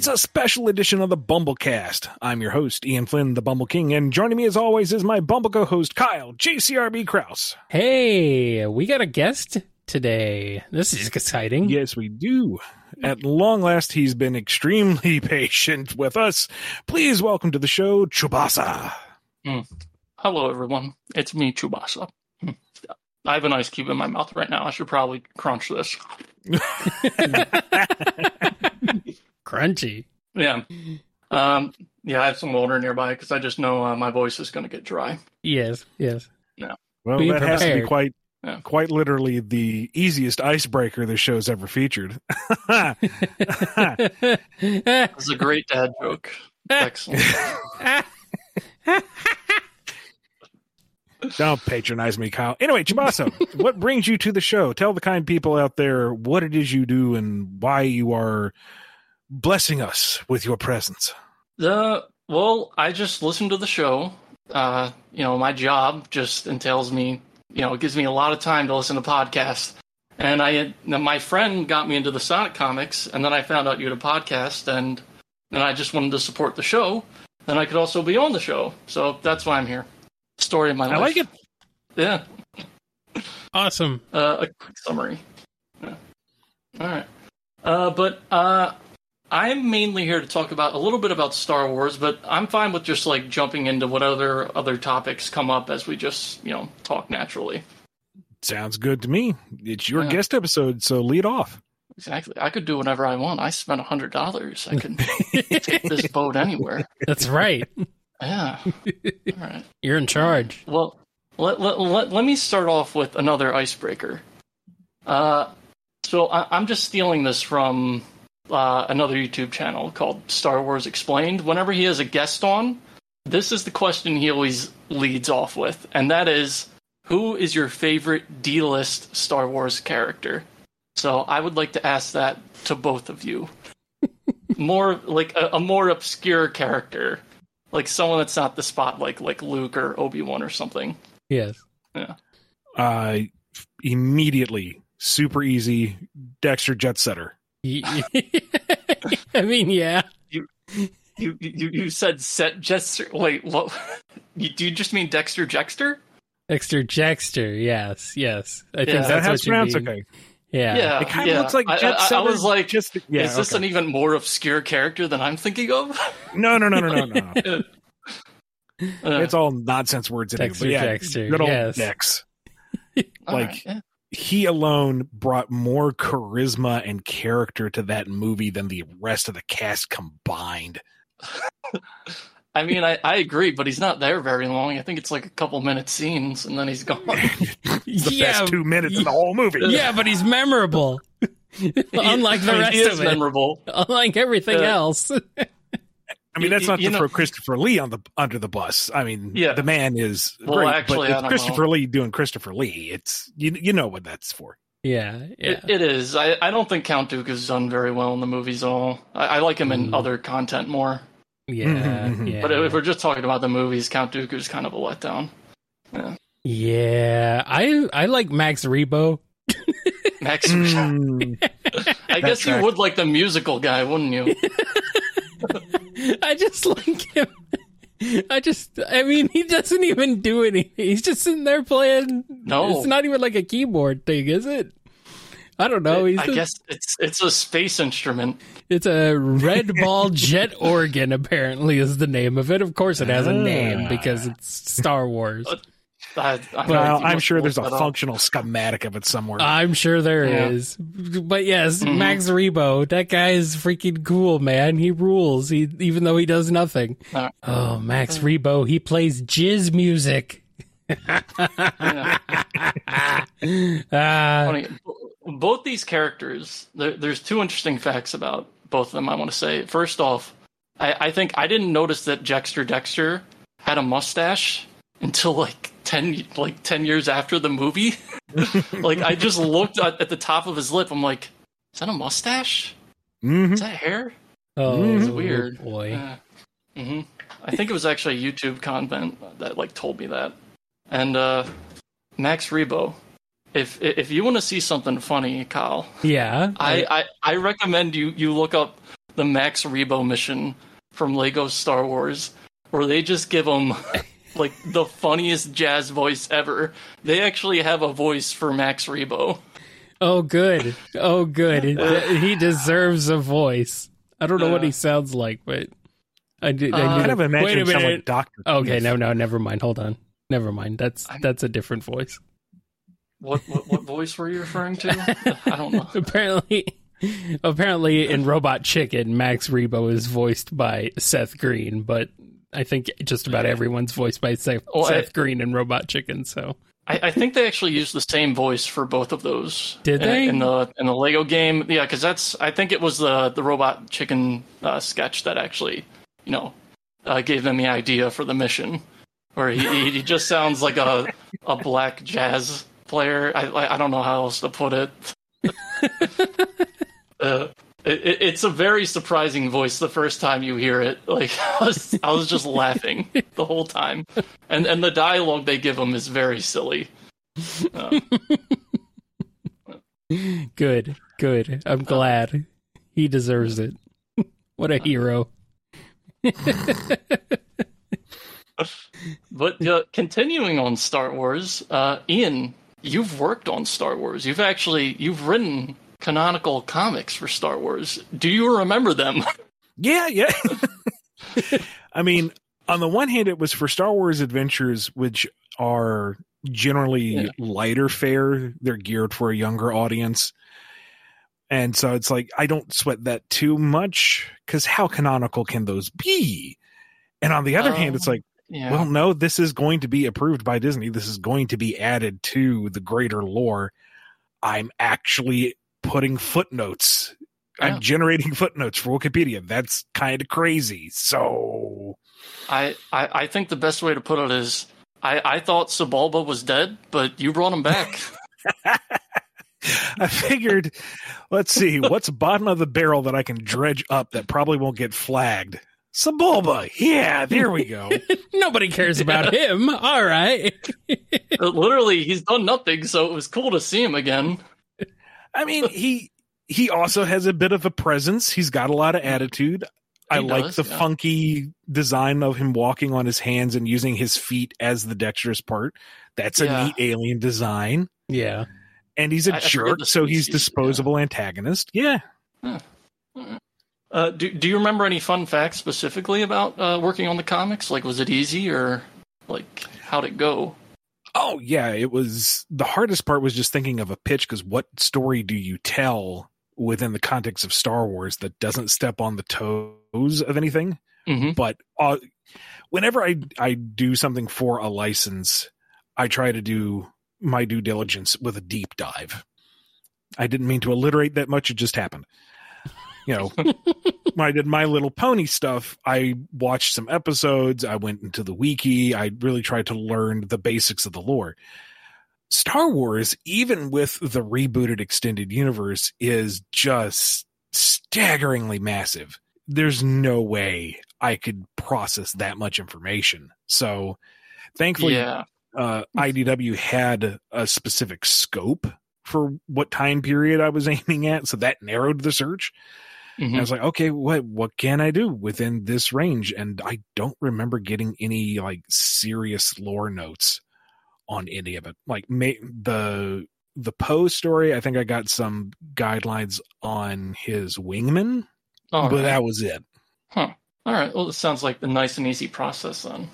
It's a special edition of the BumbleKast. I'm your host, Ian Flynn, the Bumble King, and joining me as always is my Bumble co-host, Kyle, JCRB Kraus. Hey, we got a guest today. This is exciting. Yes, we do. At long last, he's been extremely patient with us. Please welcome to the show, Chubasa. Hello, everyone. It's me, Chubasa. Hmm. I have an ice cube in my mouth right now. I should probably crunch this. Crunchy. Yeah. Um, yeah, I have some water nearby because I just know uh, my voice is going to get dry. Yes, yes. Well, Be that has to be quite, Yeah. quite literally the easiest icebreaker the show's ever featured. It's a great dad joke. Excellent. Don't patronize me, Kyle. Anyway, Chubasa, what brings you to the show? Tell the kind people out there what it is you do and why you are blessing us with your presence. The well, I just listen to the show. Uh, you know, my job just entails me. You know, it gives me a lot of time to listen to podcasts. And I, had, my friend got me into the Sonic comics, and then I found out you had a podcast, and and I just wanted to support the show. Then I could also be on the show, so that's why I'm here. Story of my life. I like it. Yeah. awesome. Uh, a quick summary. Yeah. All right. Uh, but uh, I'm mainly here to talk about a little bit about Star Wars, but I'm fine with just like jumping into what other other topics come up as we just you know talk naturally. Sounds good to me. It's your Yeah. guest episode, so lead off. Exactly. I could do whatever I want. I spent a hundred dollars. I can take this boat anywhere. That's right. Yeah. All right. You're in charge. Well, let, let, let, let me start off with another icebreaker. Uh, so I, I'm just stealing this from uh, another YouTube channel called Star Wars Explained. Whenever he has a guest on, this is the question he always leads off with, and that is Who is your favorite D list Star Wars character? So I would like to ask that to both of you. more like a, a more obscure character, like someone that's not the spotlight, like Luke or Obi Wan or something. Yes. Yeah. Uh, immediately, super easy. Dexter Jet Setter. Y- I mean, yeah. You you you you said set Jester. Wait, what? You, do you just mean Dexter Jexter? Dexter Jackster. Yes, yes. I think Yeah. Is that that's how what it's you pronounced? mean. Okay. Yeah. Yeah, It kind of yeah. looks like I- Jet I, I, Setter. was like, just yeah. is this okay. an even more obscure character than I'm thinking of? no, no, no, no, no, no. no. Uh, it's all nonsense words. Anyway, Dexter but yeah, Dexter, good old yes. Dex. like- right, yeah. He alone brought more charisma and character to that movie than the rest of the cast combined. I mean, I, I agree, but he's not there very long. I think it's like a couple minute scenes, and then he's gone. It's the yeah, best two minutes in the whole movie. yeah, but he's memorable. Unlike the I mean, rest he is of it. memorable. Unlike everything Yeah. else. I mean, that's not you to know- throw Christopher Lee on the under the bus. I mean, Yeah. the man is Well, great, actually, but it's Christopher know. Lee doing Christopher Lee. It's you, you know what that's for. yeah, yeah. It, it is. I, I don't think Count Dooku has done very well in the movies at all. I, I like him in Mm. other content more. yeah, Mhm, yeah. But if we're just talking about the movies, Count Dooku is kind of a letdown. yeah, Yeah, I I like Max Rebo. Max, Mm, I guess you track. would like the musical guy, wouldn't you? I just like him. I just, I mean, he doesn't even do anything. He's just sitting there playing. No. It's not even like a keyboard thing, is it? I don't know. He's I a- guess it's it's a space instrument. it's a red ball jet organ, apparently, is the name of it. Of course, it has a name Ah. because it's Star Wars. I, I well, you I'm sure there's a that up. functional schematic of it somewhere. I'm sure there Yeah. is, But yes, Mhm. Max Rebo, that guy is freaking cool, man. He rules. He even though he does nothing. Uh, Oh, Max Rebo, he plays jizz music. yeah. Ah, Both these characters, there, there's two interesting facts about both of them. I want to say. First off, I, I think I didn't notice that Dexter Dexter had a mustache until like ten like ten years after the movie. like I just looked at, at the top of his lip. I'm like, is that a mustache? Mhm. Is that hair? oh, It's weird. boy. Yeah. hmm I think it was actually a YouTube content that like told me that. And uh, Max Rebo, if if you want to see something funny, Kyle, Yeah, I, I, I recommend you you look up the the Max Rebo mission from Lego Star Wars, where they just give him like the funniest jazz voice ever. They actually have a voice for Max Rebo. Oh, good. Oh, good. he deserves a voice. I don't know what he sounds like, but I did. Uh, I kind of imagine Wait a someone minute. like Doctor. Okay, no, no, never mind. Hold on. Never mind. That's that's a different voice. What what, what voice were you referring to? I don't know. Apparently, apparently in Robot Chicken, Max Rebo is voiced by Seth Green, but I think just about everyone's voiced by Seth, Oh, I- Green and Robot Chicken. So I, I think they actually used the same voice for both of those. Did in, they? in the in the Lego game? Yeah, because that's I think it was the the robot chicken uh, sketch that actually you know uh, gave them the idea for the mission, where he he, he just sounds like a a black jazz player. I I I don't know how else to put it. uh, it, it. It's a very surprising voice the first time you hear it. Like I was, I was just laughing the whole time, and and the dialogue they give him is very silly. Uh, good, good. I'm glad he deserves it. what a hero. but uh, continuing on Star Wars, uh, Ian, you've worked on Star Wars. You've actually you've written canonical comics for Star Wars. Do you remember them? Yeah, yeah. I mean, on the one hand, it was for Star Wars Adventures, which are generally Yeah. lighter fare. They're geared for a younger audience. And so it's like, I don't sweat that too much because how canonical can those be? And on the other hand, it's Um, like, yeah. well, no, this is going to be approved by Disney. This is going to be added to the greater lore. I'm actually putting footnotes. Yeah. I'm generating footnotes for Wikipedia. That's kind of crazy. So, I, I I think the best way to put it is I I thought Sebulba was dead, but you brought him back. I figured, let's see, what's bottom of the barrel that I can dredge up that probably won't get flagged? Sebulba. Yeah, there we go. Nobody cares about him. All right. Literally, he's done nothing, so it was cool to see him again. I mean, he he also has a bit of a presence. He's got a lot of attitude. I He like the yeah. funky design of him walking on his hands and using his feet as the dexterous part. That's a Yeah. neat alien design. Yeah. And he's a I- I forget jerk, the so he's species, yeah. disposable antagonist. Yeah. Uh, do Do you remember any fun facts specifically about uh, working on the comics? Like, was it easy or like how'd it go? Oh yeah, it was the hardest part was just thinking of a pitch because what story do you tell within the context of Star Wars that doesn't step on the toes of anything? hmm But uh, whenever I I do something for a license, I try to do my due diligence with a deep dive. I didn't mean to alliterate that much; it just happened. You know, when I did My Little Pony stuff, I watched some episodes. I went into the wiki. I really tried to learn the basics of the lore. Star Wars, even with the rebooted extended universe, is just staggeringly massive. There's no way I could process that much information. So, thankfully, Yeah, uh, IDW had a specific scope for what time period I was aiming at, so that narrowed the search. Mhm. I was like, okay, what what can I do within this range? And I don't remember getting any like serious lore notes on any of it. Like ma- the the Poe story, I think I got some guidelines on his wingman, All but right. that was it. Huh. All right. Well, it sounds like a nice and easy process then.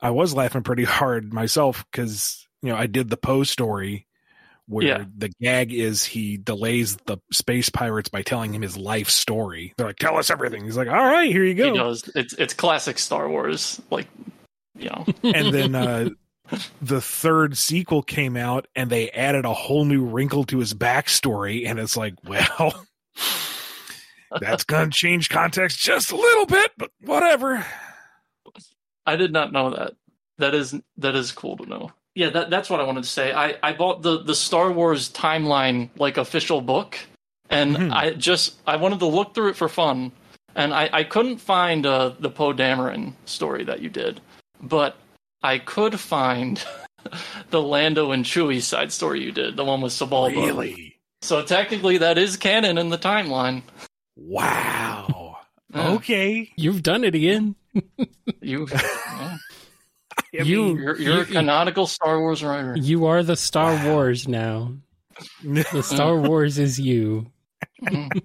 I was laughing pretty hard myself because you know I did the Poe story where Yeah. the gag is he delays the space pirates by telling him his life story. They're like, "Tell us everything." He's like, "All right, here you He go." does. It's it's classic Star Wars. Like, you know. and then uh, the third sequel came out, and they added a whole new wrinkle to his backstory, and it's like, well. That's gonna change context just a little bit, but whatever. I did not know that. That is that is cool to know. Yeah, that that's what I wanted to say. I I bought the the Star Wars timeline like official book, and Mhm. I just I wanted to look through it for fun, and I I couldn't find uh, the Poe Dameron story that you did, but I could find the Lando and Chewie side story you did, the one with Sebulba. Really? So technically, that is canon in the timeline. Wow. Yeah. Okay. You've done it again. You, yeah. I You- mean, you're, you're a canonical Star Wars writer. You are the Star Wow. Wars now. The Star Wars is you. Mm.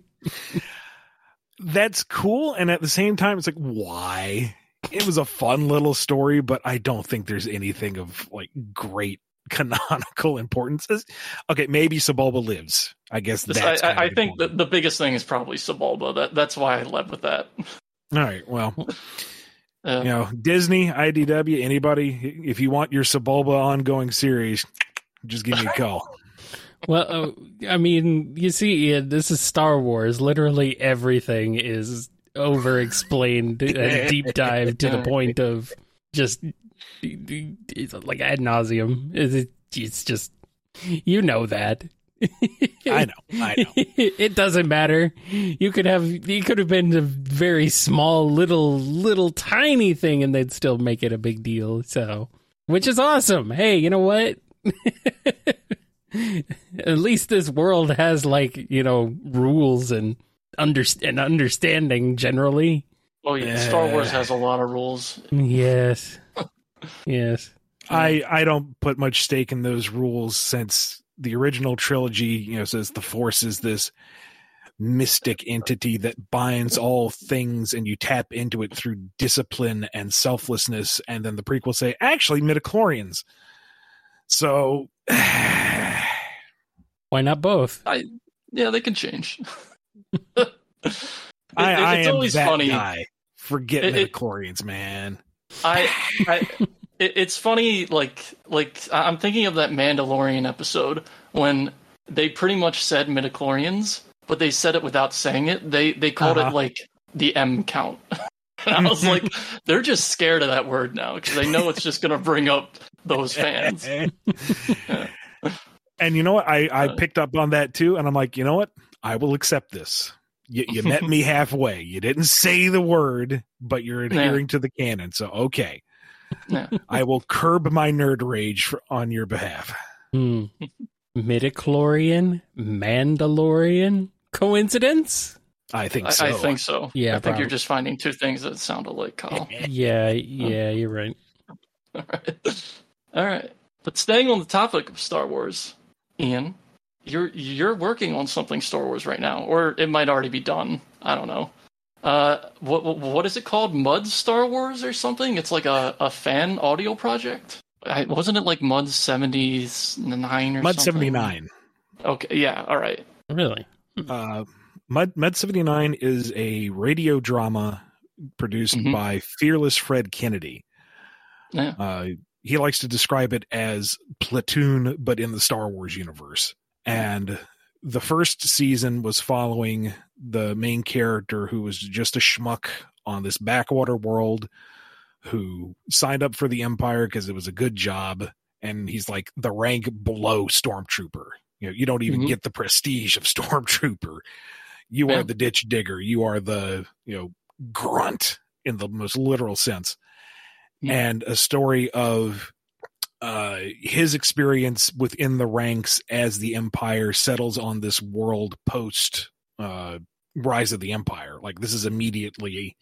that's cool. And at the same time, it's like, why? It was a fun little story, but I don't think there's anything of like great canonical importance. Okay, maybe Sebulba lives. I guess that's. I, I, I think the, the biggest thing is probably Sebulba. That that's why I led with that. All right. Well, Uh, you know, Disney, IDW, anybody, if you want your Sebulba ongoing series, just give me a call. Well, uh, I mean, you see, Ian, this is Star Wars. Literally everything is over explained and deep dive to the point of just it's like ad nauseum. It's, it's just, you know that. I know. I know. it doesn't matter. You could have it could have been a very small, little, little, tiny thing, and they'd still make it a big deal. So, which is awesome. Hey, you know what? At least this world has like you know rules and under and understanding generally. oh yeah, Star Wars has a lot of rules. Yes, yes. I I don't put much stake in those rules since the original trilogy, you know, says the Force is this mystic entity that binds all things and you tap into it through discipline and selflessness and then the prequels say actually midichlorians. So Why not both? I, yeah, they can change. It- I, I it's am always that funny. guy. Forget It- it- midichlorians, man. I, I it, it's funny. Like, like I'm thinking of that Mandalorian episode when they pretty much said midichlorians, but they said it without saying it. They they called Uh-huh. it like the M count. and I was like, they're just scared of that word now because they know it's just gonna bring up those fans. and you know what? I, I Uh, picked up on that too, and I'm like, you know what? I will accept this. You, you met me halfway. You didn't say the word, but you're adhering to the canon. So okay, Yeah. I will curb my nerd rage for, on your behalf. Hmm. Midichlorian, Mandalorian, coincidence? I think I, so. I think so. Yeah, I think you're just finding two things that sound alike, Kyle. Yeah, yeah, you're right. All right. All right. But staying on the topic of Star Wars, Ian, you're you're working on something Star Wars right now, or it might already be done. I don't know. Uh, what what- what is it called? Mud Star Wars or something? It's like a, a fan audio project. I, wasn't it like Mud seventy nine or something? Mud seventy nine. Okay. Yeah. All right. Really? Uh, Mud Mud seventy nine is a radio drama produced Mhm. by Fearless Fred Kennedy. Yeah. Uh, he likes to describe it as Platoon, but in the Star Wars universe. And the first season was following the main character who was just a schmuck on this backwater world who signed up for the Empire because it was a good job. And he's like the rank below Stormtrooper. You know, you don't even Mhm. get the prestige of Stormtrooper. You Yeah. are the ditch digger. You are the, you know, grunt in the most literal sense. Yeah. And a story of uh, his experience within the ranks as the Empire settles on this world post uh, Rise of the Empire. Like this is immediately,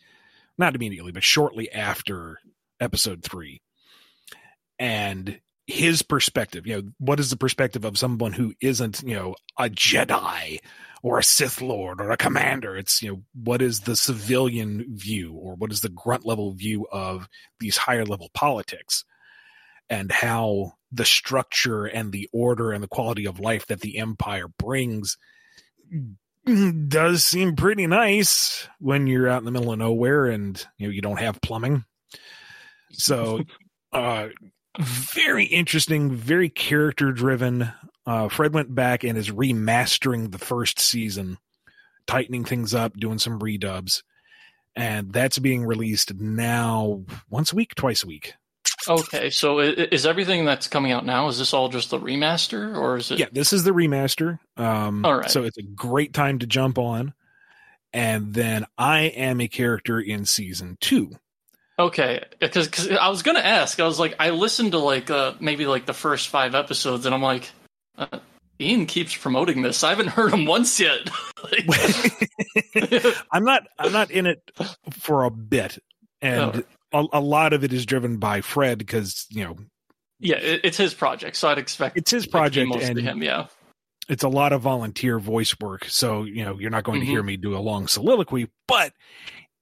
not immediately, but shortly after Episode Three, and his perspective. You know, what is the perspective of someone who isn't, you know, a Jedi or a Sith Lord or a commander? It's you know, what is the civilian view or what is the grunt level view of these higher level politics? And how the structure and the order and the quality of life that the empire brings does seem pretty nice when you're out in the middle of nowhere and you know you don't have plumbing. So uh very interesting very character driven uh fred went back and is remastering the first season tightening things up doing some redubs. And that's being released now once a week twice a week Okay. So is everything that's coming out now? Is this all just the remaster, or is it? yeah this is the remaster um All right. so it's a great time to jump on and then i am a character in season two Okay, because I was gonna ask. I was like, I listened to like uh, maybe like the first five episodes, and I'm like, uh, Ian keeps promoting this. I haven't heard him once yet. Like- I'm not. I'm not in it for a bit, and a, a lot of it is driven by Fred because you know Yeah, it, it's his project, so I'd expect it's his it to be project, and him. Yeah, it's a lot of volunteer voice work. So you know you're not going Mhm. to hear me do a long soliloquy, but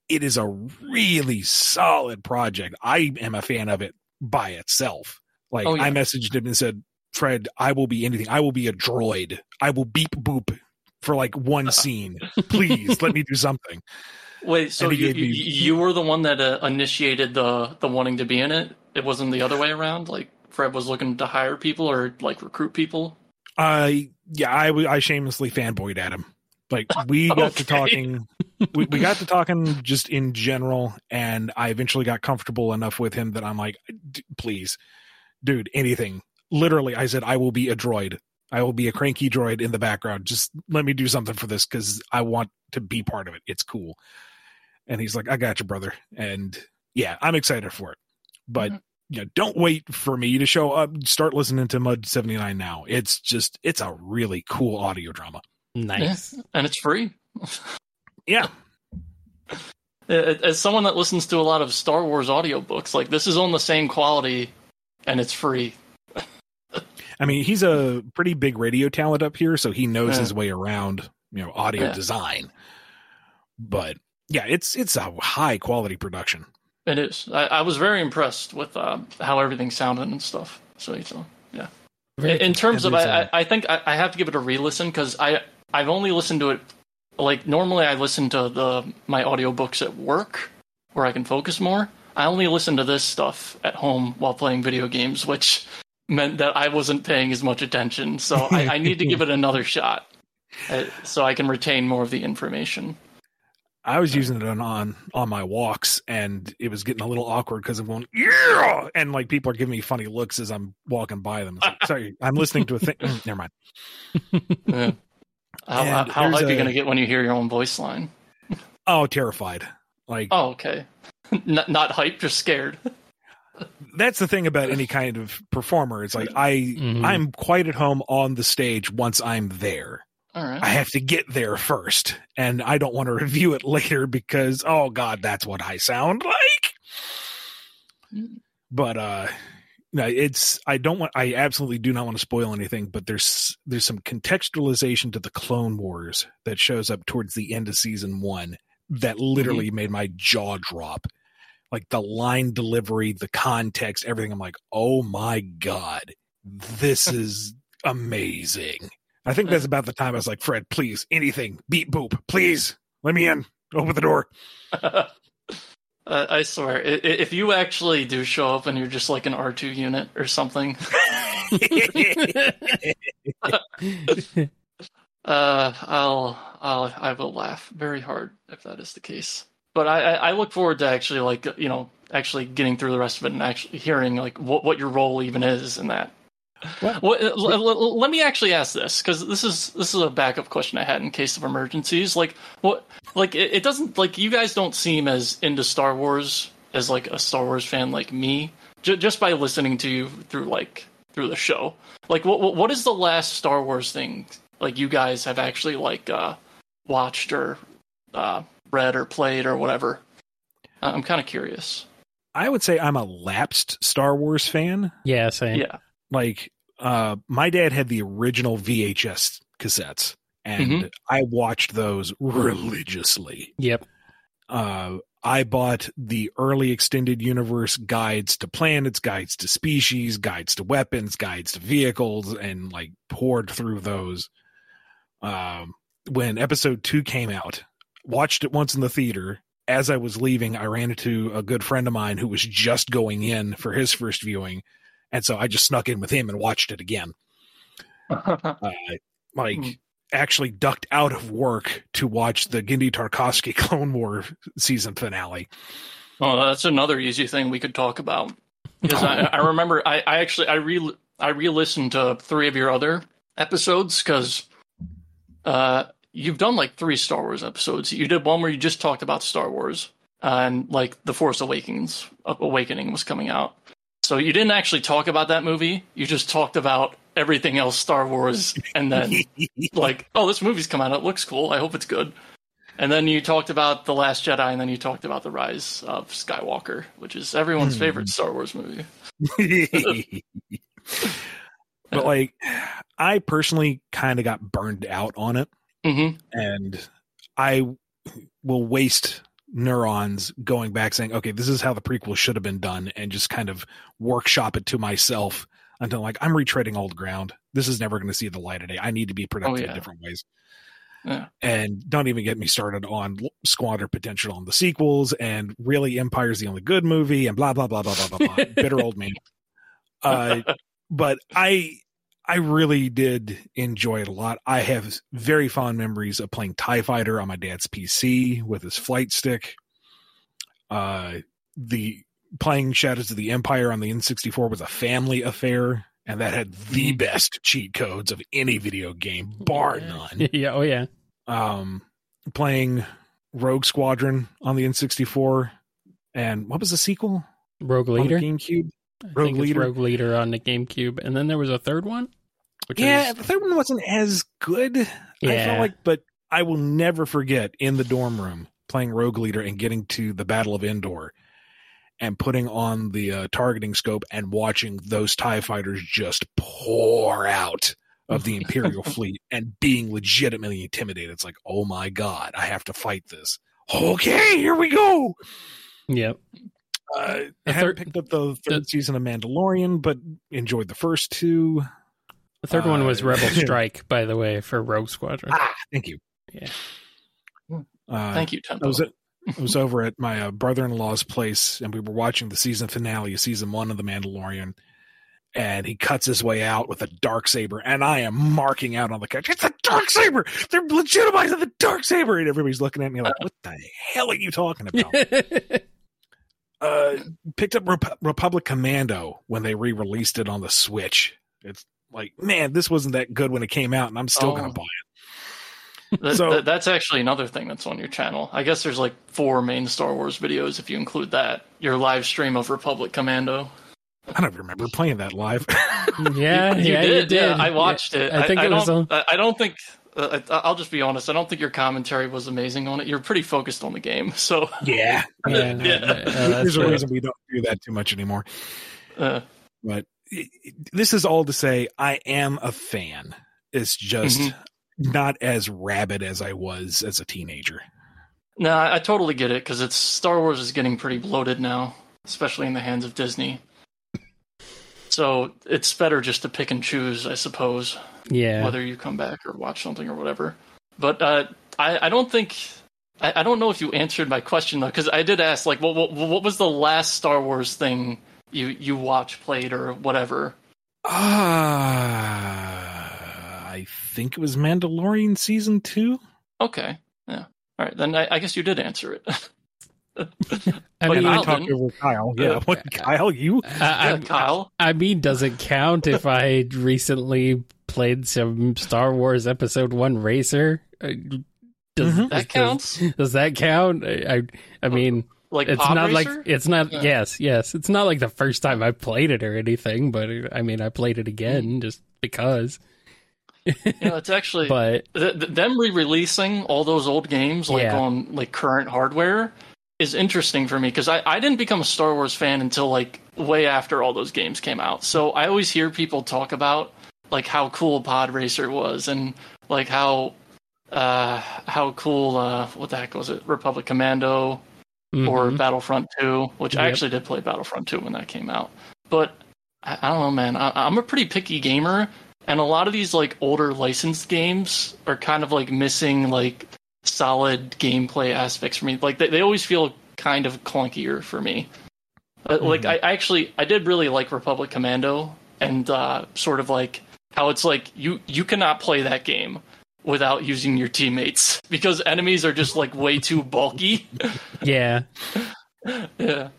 it is a really solid project. I am a fan of it by itself. Like Oh, yeah. I messaged him and said, "Fred, I will be anything. I will be a droid. I will beep boop." For like one scene, please let me do something. Wait. So you, you, me- you were the one that uh, initiated the the wanting to be in it. It wasn't the other way around. Like Fred was looking to hire people or like recruit people. I yeah, I I shamelessly fanboyed at him. Like we got to talking, we, we got to talking just in general, and I eventually got comfortable enough with him that I'm like, "D- please, dude, anything. Literally, I said I will be a droid. I will be a cranky droid in the background. Just let me do something for this because I want to be part of it. It's cool. And he's like, I got you, brother. And yeah, I'm excited for it. But Mhm. you know, don't wait for me to show up. Start listening to Mud 79 now. It's just, it's a really cool audio drama. Nice. and it's free. Yeah. As someone that listens to a lot of Star Wars audiobooks, like this is on the same quality, and it's free. I mean, he's a pretty big radio talent up here, so he knows Yeah. his way around, you know, audio Yeah. design. But yeah, it's it's a high quality production. It is. I, I was very impressed with uh, how everything sounded and stuff. So, so yeah. Very In terms of, I, I I think I, I have to give it a re-listen because I I've only listened to it like normally I listen to the my audiobooks at work where I can focus more. I only listen to this stuff at home while playing video games, which meant that I wasn't paying as much attention. So I, I need to give it another shot uh, so I can retain more of the information. I was using it on on, on my walks, and it was getting a little awkward because I'm going yeah, and like people are giving me funny looks as I'm walking by them. Like, Sorry, I'm listening to a thing. Mm, Never mind. Yeah. How, And how there's hype are you going to get when you hear your own voice line? Oh, terrified. Like Oh, okay. not, not hype, just scared. that's the thing about any kind of performer. It's like I Mhm. I'm quite at home on the stage once I'm there. Right. I have to get there first, and I don't want to review it later because oh god, that's what I sound like. But uh no, it's I don't want I absolutely do not want to spoil anything, but there's there's some contextualization to the Clone Wars that shows up towards the end of season 1 that literally made my jaw drop. Like the line delivery, the context, everything. I'm like, "Oh my god. This is amazing." I think that's about the time I was like, Fred, please, anything, beep boop, please, let me in, open the door. uh, I swear, if you actually do show up and you're just like an R2 unit or something, uh, I'll, I'll, I will laugh very hard if that is the case. But I, I, I look forward to actually like you know actually getting through the rest of it and actually hearing like what what your role even is in that. Well- Well, l- l- l- let me actually ask this because this is this is a backup question I had in case of emergencies. Like what? Like it, it doesn't like you guys don't seem as into Star Wars as like a Star Wars fan like me. J- just by listening to you through like through the show. Like what what what is the last Star Wars thing like you guys have actually like uh watched or uh read or played or whatever? I- I'm kind of curious. I would say I'm a lapsed Star Wars fan. yeah, same. Yeah. Like, uh, my dad had the original VHS cassettes, and Mhm. I watched those religiously. Yep. Uh, I bought the early extended universe guides to planets, guides to species, guides to weapons, guides to vehicles, and like poured through those. Um, when episode two came out, watched it once in the theater. As I was leaving, I ran into a good friend of mine who was just going in for his first viewing. And so I just snuck in with him and watched it again. Uh, like, Hmm. actually ducked out of work to watch the Genndy Tartakovsky Clone War season finale. Oh, that's another easy thing we could talk about. Because I, I remember, I, I actually I re I re-listened to three of your other episodes because uh, you've done like three Star Wars episodes. You did one where you just talked about Star Wars and like the Force Awakens Awakening was coming out. So you didn't actually talk about that movie. You just talked about everything else Star Wars, and then like, oh, this movie's come out. It looks cool. I hope it's good. And then you talked about The Last Jedi, and then you talked about The Rise of Skywalker, which is everyone's Hmm. favorite Star Wars movie. but like, I personally kind of got burned out on it, hmm and I will waste neurons going back saying, "Okay, this is how the prequel should have been done," and just kind of workshop it to myself until like I'm retreading old ground. This is never going to see the light of day. I need to be productive yeah. in different ways. Yeah. And don't even get me started on squander potential on the sequels and really Empire's the only good movie and blah blah blah blah blah blah blah. Bitter old man. Uh, but I I really did enjoy it a lot. I have very fond memories of playing TIE Fighter on my dad's PC with his flight stick. Uh the playing Shadows of the Empire on the N64 was a family affair, and that had the best cheat codes of any video game, bar none. yeah. Oh yeah. Um playing Rogue Squadron on the N64 and what was the sequel? Rogue Leader. GameCube? I Rogue think it's Leader? Rogue Leader on the GameCube, and then there was a third one. Which Yeah, is, the third one wasn't as good. I Yeah. felt like, but I will never forget in the dorm room playing Rogue Leader and getting to the Battle of Endor and putting on the uh, targeting scope and watching those TIE fighters just pour out of the Imperial fleet and being legitimately intimidated. It's like, oh my God, I have to fight this. Okay, here we go. Yep. Uh, The haven't third- picked up the third season of Mandalorian, but enjoyed the first two. The third one was Uh, Rebel Strike, by the way, for Rogue Squadron. Ah, thank you. Yeah. Uh, Thank you, I was at, I was over at my uh, brother-in-law's place, and we were watching the season finale of season one of The Mandalorian. And he cuts his way out with a dark saber, and I am marking out on the couch. It's a dark saber. They're legitimizing the dark saber, and everybody's looking at me like, "What the hell are you talking about?" uh, picked up Rep- Republic Commando when they re-released it on the Switch. It's like, man, this wasn't that good when it came out, and I'm still Oh. gonna buy it. That- so- that- that's actually another thing that's on your channel. I guess there's like four main Star Wars videos if you include that. Your live stream of Republic Commando. I don't remember playing that live. yeah, you yeah, did. you did. Yeah, I watched it. I think I, it was don't, on- I I don't think. Uh, I- I'll just be honest. I don't think your commentary was amazing on it. You're pretty focused on the game, so yeah, Yeah, no, Yeah. uh, that's there's a reason we don't do that too much anymore. uh, But it- it- this is all to say, I am a fan. It's just Mhm. not as rabid as I was as a teenager. no, I, I totally get it because it's Star Wars is getting pretty bloated now, especially in the hands of Disney. So it's better just to pick and choose, I suppose. Yeah. whether you come back or watch something or whatever. But uh, I, I don't think I, I don't know if you answered my question though, because I did ask like, what, what what was the last Star Wars thing you you watch played, or whatever? Ah, I think it was Mandalorian season two. Okay, yeah, all right, then I, I guess you did answer it. I But mean, and I talked didn't. over Kyle. Yeah, Uh, what Kyle? You? I, yeah, Kyle. I mean, does it count if I recently played some Star Wars Episode One Racer? Uh, Does Mhm. That counts. Does, does that count? I, I, I mean, Like it's Pod not Racer? like it's not. Yeah. Yes, yes, it's not like the first time I played it or anything. But I mean, I played it Mm. again just because. you know, it's actually But th- th- them re-releasing all those old games like Yeah. on like current hardware is interesting for me because I, I didn't become a Star Wars fan until like way after all those games came out. So I always hear people talk about like how cool Pod Racer was and like how uh how cool uh what the heck was it Republic Commando or mhm. Battlefront 2, which I actually did play Battlefront 2 when that came out. But I, I don't know, man. I, I'm a pretty picky gamer, and a lot of these like older licensed games are kind of like missing like solid gameplay aspects for me. Like they, they always feel kind of clunkier for me. Uh, Like Mm-hmm. I I actually I did really like Republic Commando and uh, sort of like how it's like you you cannot play that game without using your teammates because enemies are just like way too bulky. yeah, yeah.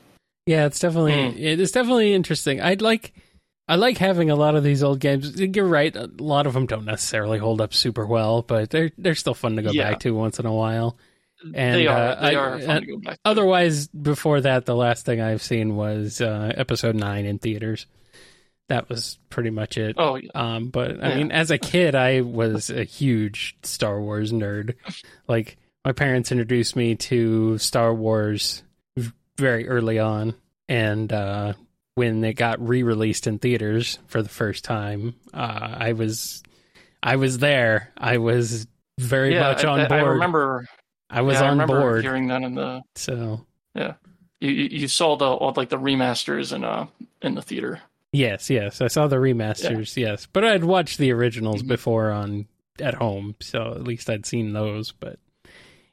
yeah, it's definitely Hmm. it's definitely interesting. I'd like. I like having a lot of these old games. You're right; a lot of them don't necessarily hold up super well, but they're they're still fun to go Yeah. back to once in a while. And, they are. uh, they I- are fun uh, to go back. to. Otherwise, before that, the last thing I've seen was uh, episode nine in theaters. That was pretty much it. Oh yeah. Um, but I Yeah. mean, as a kid, I was a huge Star Wars nerd. Like my parents introduced me to Star Wars very early on, and uh, when it got re-released in theaters for the first time, uh, I was I was there. I was very yeah, much on I- board. I remember. I was I on remember board. hearing that in the. So yeah. you you saw the all, like the remasters in uh in the theater. Yes, yes, I saw the remasters. Yes, but I'd watched the originals Mhm. before on at home, so at least I'd seen those. But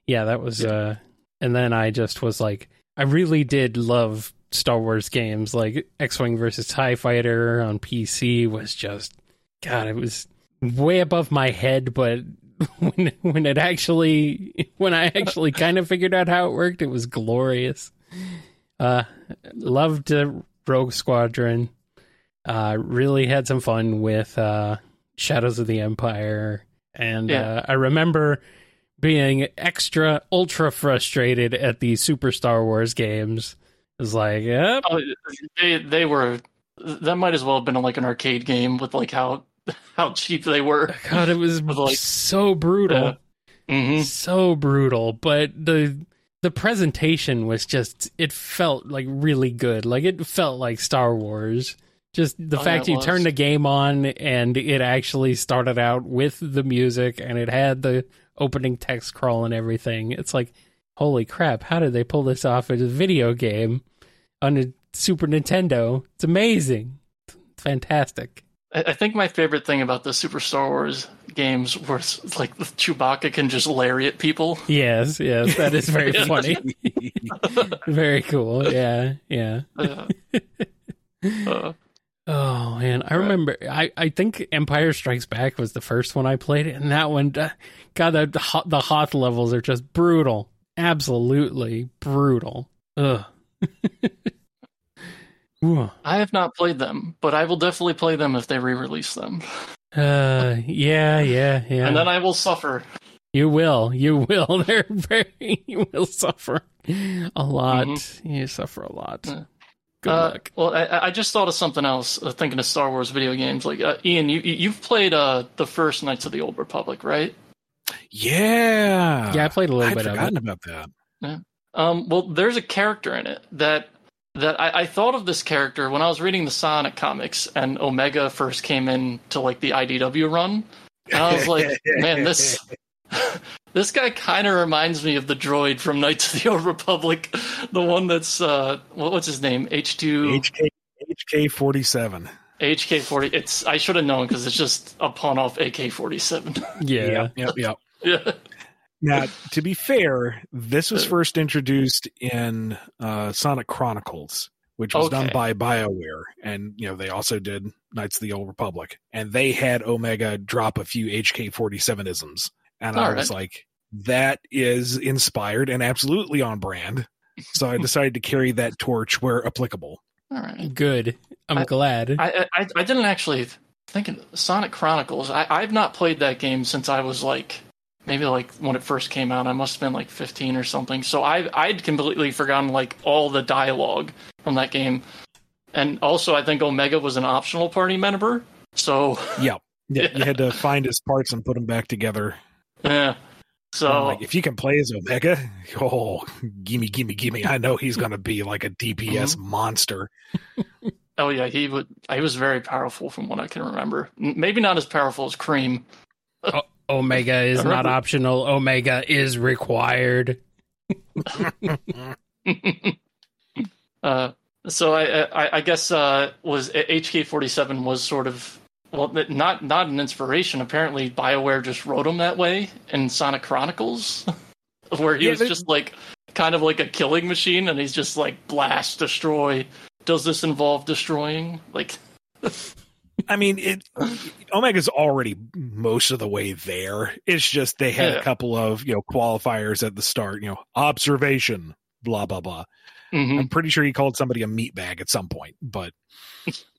yeah, that was. Yeah. uh And then I just was like, I really did love Star Wars games, like X Wing versus Tie Fighter on PC was just, God, it was way above my head, but. When when it actually when I actually kind of figured out how it worked, it was glorious. Uh, loved uh, Rogue Squadron. Uh, really had some fun with uh, Shadows of the Empire, and Yeah. uh, I remember being extra ultra frustrated at the Super Star Wars games. It was like, yep, Oh, they they were that might as well have been like an arcade game with like how how cheap they were. God, it was like- so brutal. hmm so brutal but the the presentation was just it felt like really good like it felt like star wars just the Oh, fact yeah, you turned the game on and it actually started out with the music and it had the opening text crawl and everything. It's like holy crap how did they pull this off as a video game on a super nintendo? It's amazing. It's fantastic. I, I think my favorite thing about the Super Star Wars games was like Chewbacca can just lariat people. yes yes that is very funny. Very cool. Yeah yeah. Uh, uh, Oh man, I remember. I, I think Empire Strikes Back was the first one I played, and that one, uh, God, the the Hoth- levels are just brutal, absolutely brutal. Ugh. I have not played them, but I will definitely play them if they re-release them, Uh, yeah, yeah, yeah. and then I will suffer. you will, you will. They're very, you will suffer a lot. You suffer a lot. Mm-hmm. Yeah. Good Uh, luck. Well, I, I just thought of something else. Uh, thinking of Star Wars video games, like uh, Ian, you you- you've played uh the first Knights of the Old Republic, right? yeah. Yeah, I played a little I'd bit of forgotten it. about that. Um, well, there's a character in it that that I, I thought of this character when I was reading the Sonic comics and Omega first came in to like the IDW run, and I was like, man, this this guy kind of reminds me of the droid from Knights of the Old Republic, the one that's uh, what, what's his name, H two HK HK forty seven. HK forty. It's I should have known because it's just a pawn off AK forty seven. Yeah. Yep, yep. Yeah. Now, to be fair, this was first introduced in uh, Sonic Chronicles, which was done by BioWare, and you know they also did Knights of the Old Republic, and they had Omega drop a few HK forty seven isms, and I All was right. like, that is inspired and absolutely on brand. So I decided to carry that torch where applicable. All right. Good. I'm I- glad. I, I I didn't actually think of Sonic Chronicles. I I've not played that game since I was like maybe like when it first came out. I must have been like 15 or something. So I I'd completely forgotten like all the dialogue from that game. And also I think Omega was an optional party member. So Yep. Yeah, you had to find his parts and put them back together. Yeah. So I'm like, if you can play as Omega, oh, gimme, gimme, gimme! I know he's going to be like a DPS monster. oh yeah, he would he was very powerful from what I can remember. Maybe not as powerful as Cream. Omega is not optional. Omega is required. uh, so I, I, I guess uh, was HK forty seven was sort of well, not not an inspiration. Apparently, Bioware just wrote him that way in Sonic Chronicles, where he Yeah, was just like kind of like a killing machine, and he's just like blast, destroy. Does this involve destroying? Like, I mean, it Omega's already most of the way there. It's just they had Yeah. a couple of you know qualifiers at the start. You know, observation, blah blah blah. mhm. I'm pretty sure he called somebody a meatbag at some point, but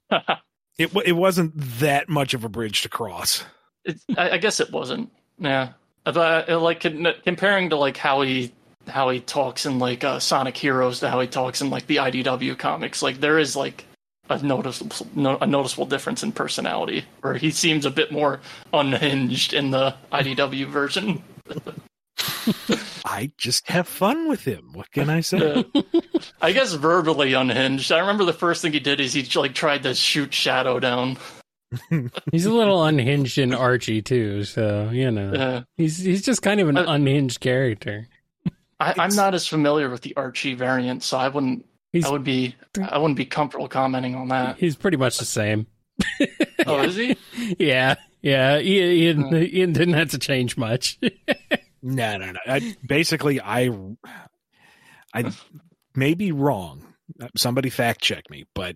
it it wasn't that much of a bridge to cross. it, I, I guess it wasn't. Yeah, but uh, like comparing to like how he how he talks in like uh, Sonic Heroes to how he talks in like the IDW comics, like there is like a noticeable no, a noticeable difference in personality, where he seems a bit more unhinged in the IDW version. I just have fun with him. What can I say? Yeah. I guess verbally unhinged. I remember the first thing he did is he like tried to shoot Shadow down. He's a little unhinged in Archie too, so you know Yeah. he's he's just kind of an Uh, unhinged character. I, I'm not as familiar with the Archie variant, so I wouldn't. He's I would be. I wouldn't be comfortable commenting on that. he's pretty much the same. Oh, is he? Yeah, yeah. Ian, Ian, Ian didn't have to change much. No, no, no. I, basically, I, I may be wrong. Somebody fact check me, but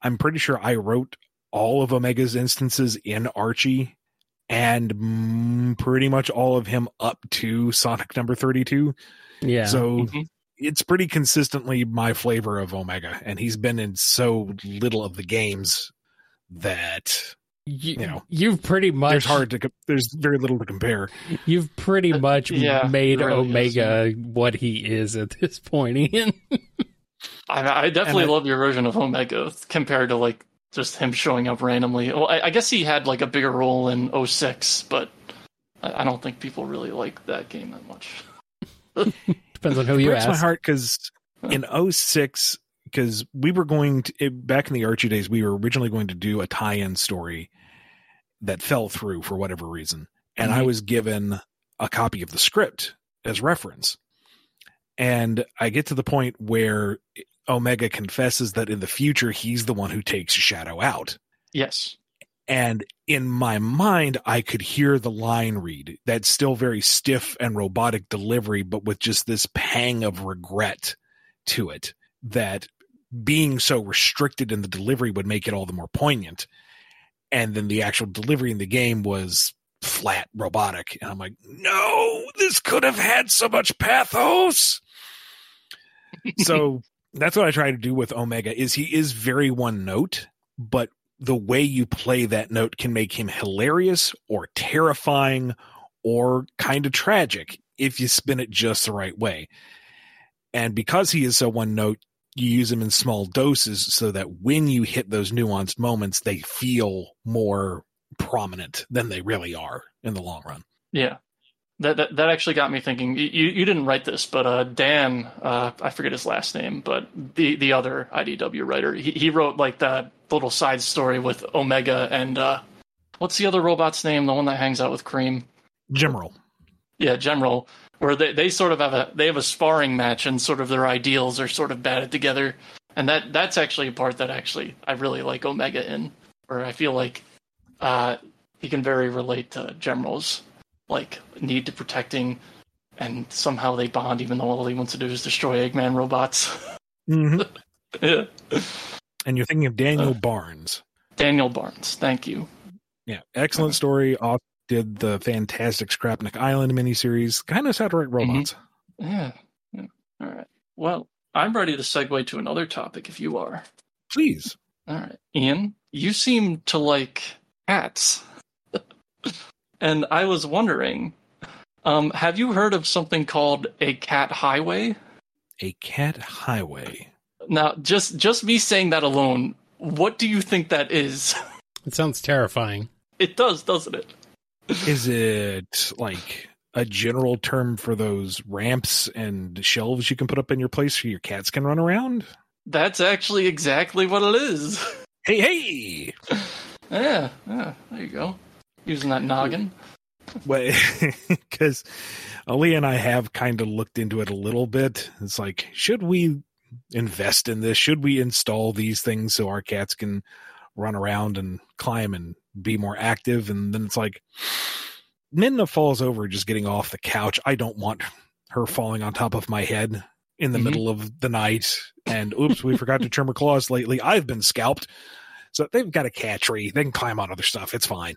I'm pretty sure I wrote all of Omega's instances in Archie, and mm, pretty much all of him up to Sonic number thirty-two. yeah. So Mhm. it's pretty consistently my flavor of Omega, and he's been in so little of the games that you, you know, you've pretty much there's hard to there's very little to compare. you've pretty Uh, much yeah, made really Omega what he is at this point, Ian. I, I definitely And I- love your version of Omega compared to like just him showing up randomly. Well, I, I guess he had like a bigger role in 06, but I, I don't think people really like that game that much. Depends on who it you breaks my heart because in 06 because we were going to it, back in the archie days we were originally going to do a tie-in story that fell through for whatever reason and i Mhm. was given a copy of the script as reference and i get to the point where omega confesses that in the future he's the one who takes shadow out Yes. and in my mind i could hear the line read that's still very stiff and robotic delivery but with just this pang of regret to it that being so restricted in the delivery would make it all the more poignant and then the actual delivery in the game was flat robotic and i'm like no this could have had so much pathos so that's what i try to do with omega is he is very one note but the way you play that note can make him hilarious or terrifying or kind of tragic if you spin it just the right way. And because he is so one note, you use them in small doses so that when you hit those nuanced moments, they feel more prominent than they really are in the long run. Yeah. That, that that actually got me thinking. You you didn't write this, but uh, Dan, uh, I forget his last name, but the the other IDW writer, he he wrote like that little side story with Omega and uh, what's the other robot's name? The one that hangs out with Cream. Gemerl. Yeah, Gemerl, where they, they sort of have a they have a sparring match and sort of their ideals are sort of batted together, and that that's actually a part that actually I really like Omega in, where I feel like uh, he can very relate to Gemerl's like need to protecting, and somehow they bond even though all he wants to do is destroy Eggman robots. hmm yeah. And you're thinking of Daniel Uh. Barnes. Daniel Barnes, thank you. Yeah. Excellent story. Off did the fantastic Scrapnik Island miniseries. Kind of knows how to write robots. Yeah. yeah. All right. Well, I'm ready to segue to another topic if you are. Please. All right, Ian, you seem to like cats. and I was wondering, um, have you heard of something called a cat highway? A cat highway. Now, just just me saying that alone, what do you think that is? It sounds terrifying. It does, doesn't it? Is it like a general term for those ramps and shelves you can put up in your place so your cats can run around? That's actually exactly what it is. Hey, hey! yeah, yeah, there you go. Using that noggin. Well, Because Ali and I have kind of looked into it a little bit. It's like, should we invest in this? Should we install these things so our cats can run around and climb and be more active? And then it's like, Midna falls over just getting off the couch. I don't want her falling on top of my head in the Mhm. middle of the night. And oops, we forgot to trim her claws lately. I've been scalped. So they've got a cat tree. They can climb on other stuff. It's fine.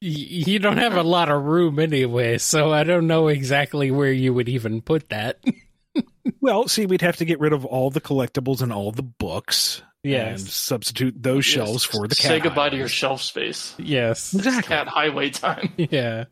You don't have a lot of room anyway, so I don't know exactly where you would even put that. Well, see, we'd have to get rid of all the collectibles and all the books. And substitute those shelves for the cat. Say goodbye to your shelf space. Yes. Exactly. Cat highway time. Yeah.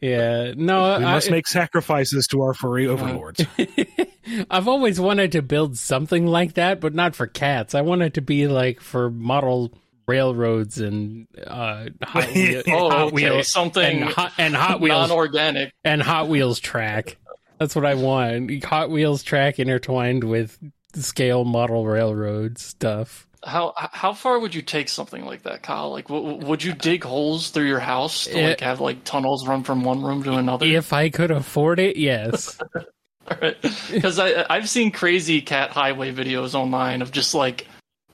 Yeah. No, We I, must make sacrifices to our furry overlords. I've always wanted to build something like that, but not for cats. I want it to be like for model railroads and uh, Hot, Wheel- Oh, Hot okay, Wheels something and hot, and Hot Wheels non-organic. and Hot Wheels track. That's what I want. Hot Wheels track intertwined with scale model railroad stuff. How how far would you take something like that, Kyle? Like, w- would you dig holes through your house to like have like tunnels run from one room to another? If I could afford it, yes. Because I I've seen crazy cat highway videos online of just like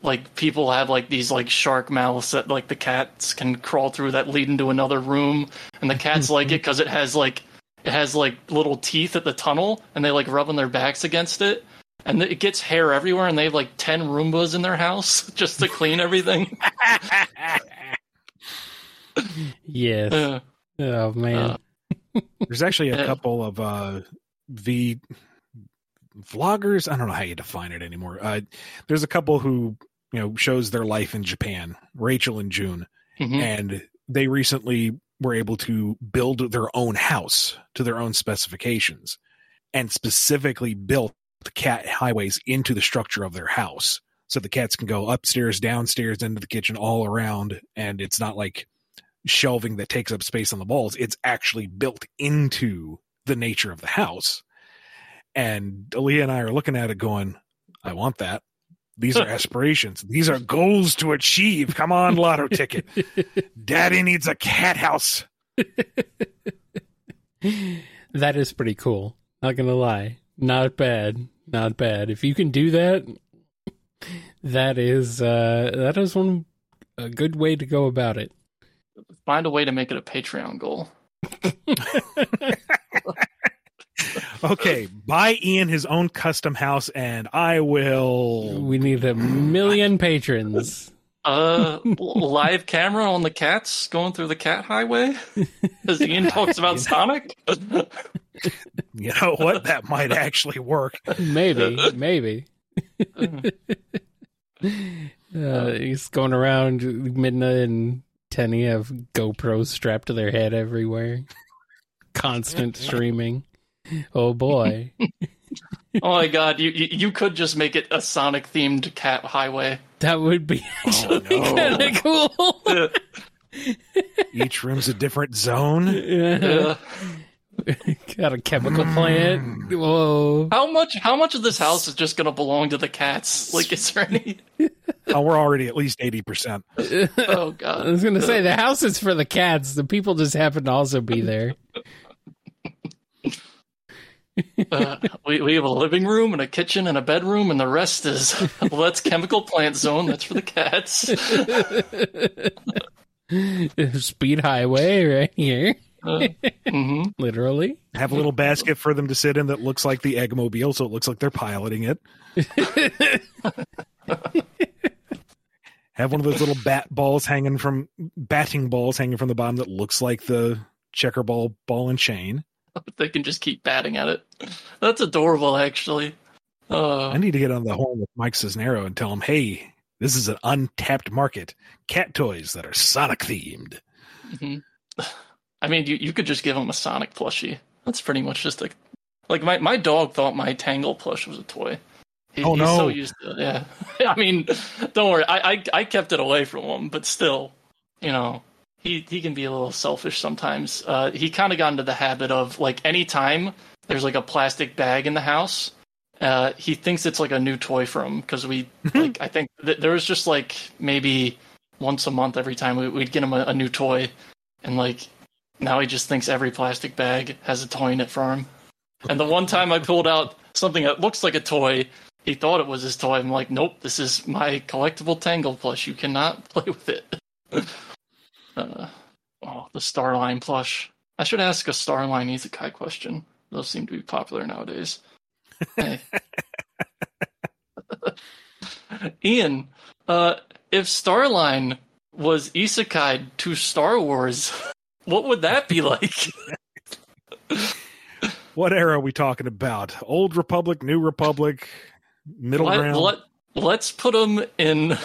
like people have like these like shark mouths that like the cats can crawl through that lead into another room, and the cats like it because it has like it has like little teeth at the tunnel, and they like rubbing their backs against it. And it gets hair everywhere, and they have like ten Roombas in their house just to clean everything. Yes. Uh, Oh man. Uh, There's actually a Yeah. couple of uh V vloggers. I don't know how you define it anymore. Uh, there's a couple who you know shows their life in Japan, Rachel and June, mhm. and they recently were able to build their own house to their own specifications, and specifically built the cat highways into the structure of their house, so the cats can go upstairs, downstairs, into the kitchen, all around, and it's not like shelving that takes up space on the walls. It's actually built into the nature of the house. And Aaliyah and I are looking at it going, I want that. These are aspirations. These are goals to achieve. Come on, lotto ticket. Daddy needs a cat house. that is pretty cool. Not gonna lie. Not bad. Not bad. If you can do that, that is uh that is one a good way to go about it. Find a way to make it a Patreon goal. Okay, buy Ian his own custom house and I will. We need a million patrons. Uh, live camera on the cats going through the cat highway as Ian talks about Sonic. You know what? That might actually work. Maybe, maybe. Uh, he's going around. Midna and Tenny have GoPros strapped to their head everywhere. Constant streaming. Oh boy. oh my god, you, you you could just make it a Sonic themed cat highway. That would be Oh, no. kind of cool. Each room's a different zone. Yeah. Got a chemical hmm. plant. Whoa. How much how much of this house is just gonna belong to the cats? Like, is there any? Oh, we're already at least 80%. Oh God! I was gonna say the house is for the cats. The people just happen to also be there. Uh, we we have a living room and a kitchen and a bedroom, and the rest is well, that's chemical plant zone. That's for the cats. Speed highway right here. Uh, hmm Literally. Have a little basket for them to sit in that looks like the Eggmobile, so it looks like they're piloting it. Have one of those little bat balls hanging from batting balls hanging from the bottom that looks like the checker ball ball and chain. They can just keep batting at it. That's adorable, actually. Uh, I need to get on the horn with Mike Cisnero and tell him, hey, this is an untapped market. Cat toys that are Sonic themed. mhm. I mean, you, you could just give him a Sonic plushie. That's pretty much just a like my, my dog thought my Tangle plush was a toy. He, Oh, he's no. so used to it. Yeah, I mean, don't worry. I, I I kept it away from him, but still, you know, he he can be a little selfish sometimes. Uh, he kind of got into the habit of like anytime there's like a plastic bag in the house, uh, he thinks it's like a new toy for him because we like I think th- there was just like maybe once a month every time we, we'd get him a, a new toy, and like now he just thinks every plastic bag has a toy in it for him. And the one time I pulled out something that looks like a toy, he thought it was his toy. I'm like, nope, this is my collectible Tangle plush. You cannot play with it. uh, oh, the Starline plush. I should ask a Starline Isekai question. Those seem to be popular nowadays. Hey. Ian, uh, if Starline was isekai to Star Wars, what would that be like? What era are we talking about? Old Republic, New Republic, Middle let, Ground? let, let's put them in.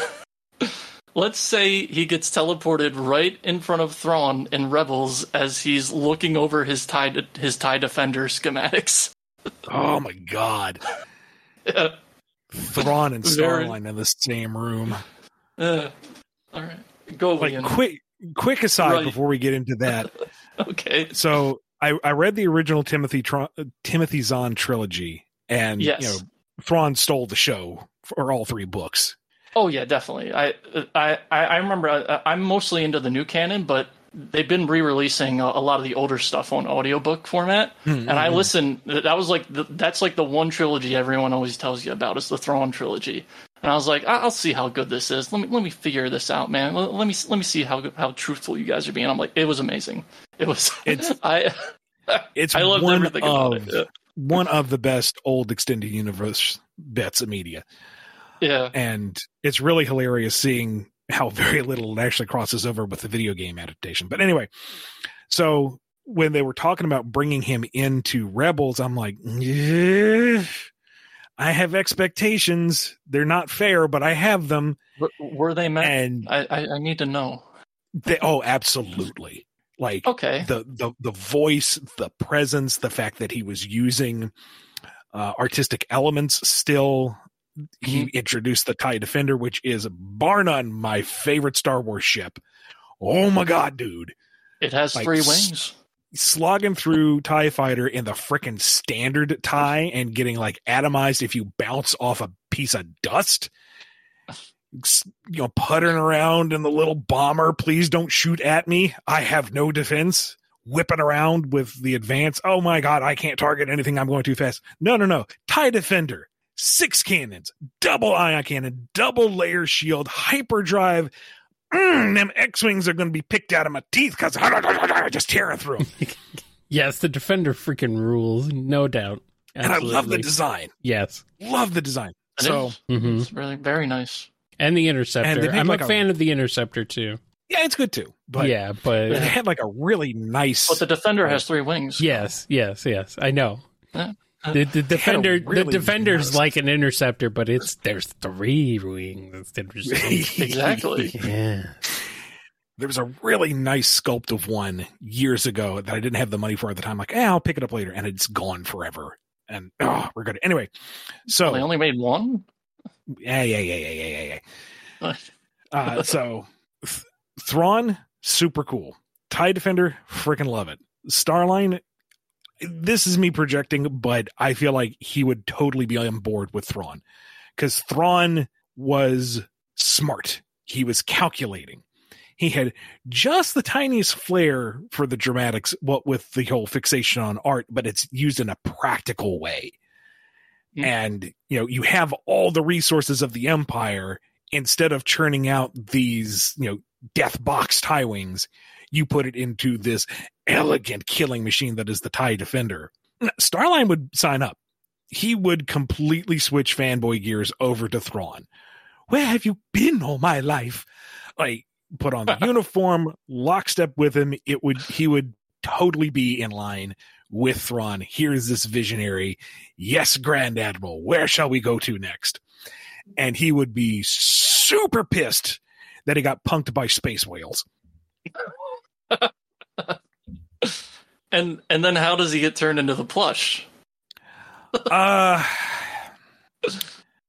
Let's say he gets teleported right in front of Thrawn in Rebels as he's looking over his tie his tie defender schematics. oh my god. Uh, Thrawn and Starline in the same room. uh, All right, go Like Ian. quick, quick aside Right. before we get into that. Okay. so I, I read the original Timothy Tron, Timothy Zahn trilogy, and Yes. you know Thrawn stole the show for all three books. Oh yeah, definitely. I I I remember. I, I'm mostly into the new canon, but they've been re-releasing a, a lot of the older stuff on audiobook format, hmm, hmm, and I hmm. listen. That was like the, that's like the one trilogy everyone always tells you about is the Thrawn trilogy. And I was like, I'll see how good this is. Let me let me figure this out, man. Let, let me let me see how how truthful you guys are being. I'm like, it was amazing. It was. It's- I It's I loved one everything of about it. one of the best old extended universe bits of media. Yeah. and it's really hilarious seeing how very little it actually crosses over with the video game adaptation. But anyway, so when they were talking about bringing him into Rebels, I'm like, "Yeah, I have expectations. They're not fair, but I have them. Were, were they meant? And I, I I need to know. they, oh, absolutely. Like Okay. the, the, the voice, the presence, the fact that he was using uh, artistic elements still. He mm-hmm. introduced the TIE Defender, which is bar none my favorite Star Wars ship. Oh my God, dude. It has like, three s- wings. Slogging through TIE Fighter in the frickin' standard TIE and getting like atomized if you bounce off a piece of dust. You know, puttering around in the little bomber. Please don't shoot at me. I have no defense. Whipping around with the advance. Oh my God, I can't target anything. I'm going too fast. No, no, no. TIE Defender. Six cannons, double ion cannon, double layer shield, hyperdrive. Mm, them X-wings are going to be picked out of my teeth because I just tearing through them. Yes, the defender freaking rules, no doubt. and I love the design. Yes. Love the design. It So is. hmm It's really very nice. And the interceptor. And I'm like a a- fan of the interceptor too. yeah, it's good too. But yeah, but it had like a really nice. But the defender has three wings. yes, yes, yes. I know. Yeah. The, the defender, really the defender's nice- like an interceptor, but it's there's three wings. That's interesting. Exactly. yeah. there was a really nice sculpt of one years ago that I didn't have the money for at the time. Like, eh, I'll pick it up later, and it's gone forever. And oh, we're good. Anyway, so They only made one. yeah, yeah, yeah, yeah, yeah, yeah, yeah. Uh, so Th- Thrawn, super cool. TIE Defender, freaking love it. Starline, this is me projecting, but I feel like he would totally be on board with Thrawn because Thrawn was smart. He was calculating. He had just the tiniest flair for the dramatics, what with the whole fixation on art, but it's used in a practical way. Mm. And, you know, you have all the resources of the Empire instead of churning out these, you know, death box tie wings, you put it into this elegant killing machine that is the TIE Defender. Starline would sign up. He would completely switch fanboy gears over to Thrawn. Where have you been all my life? Like, put on the uniform, lockstep with him. It would, he would totally be in line with Thrawn. Here's this visionary. Yes, Grand Admiral, where shall we go to next? And he would be super pissed that he got punked by space whales. And and then how does he get turned into the plush? Uh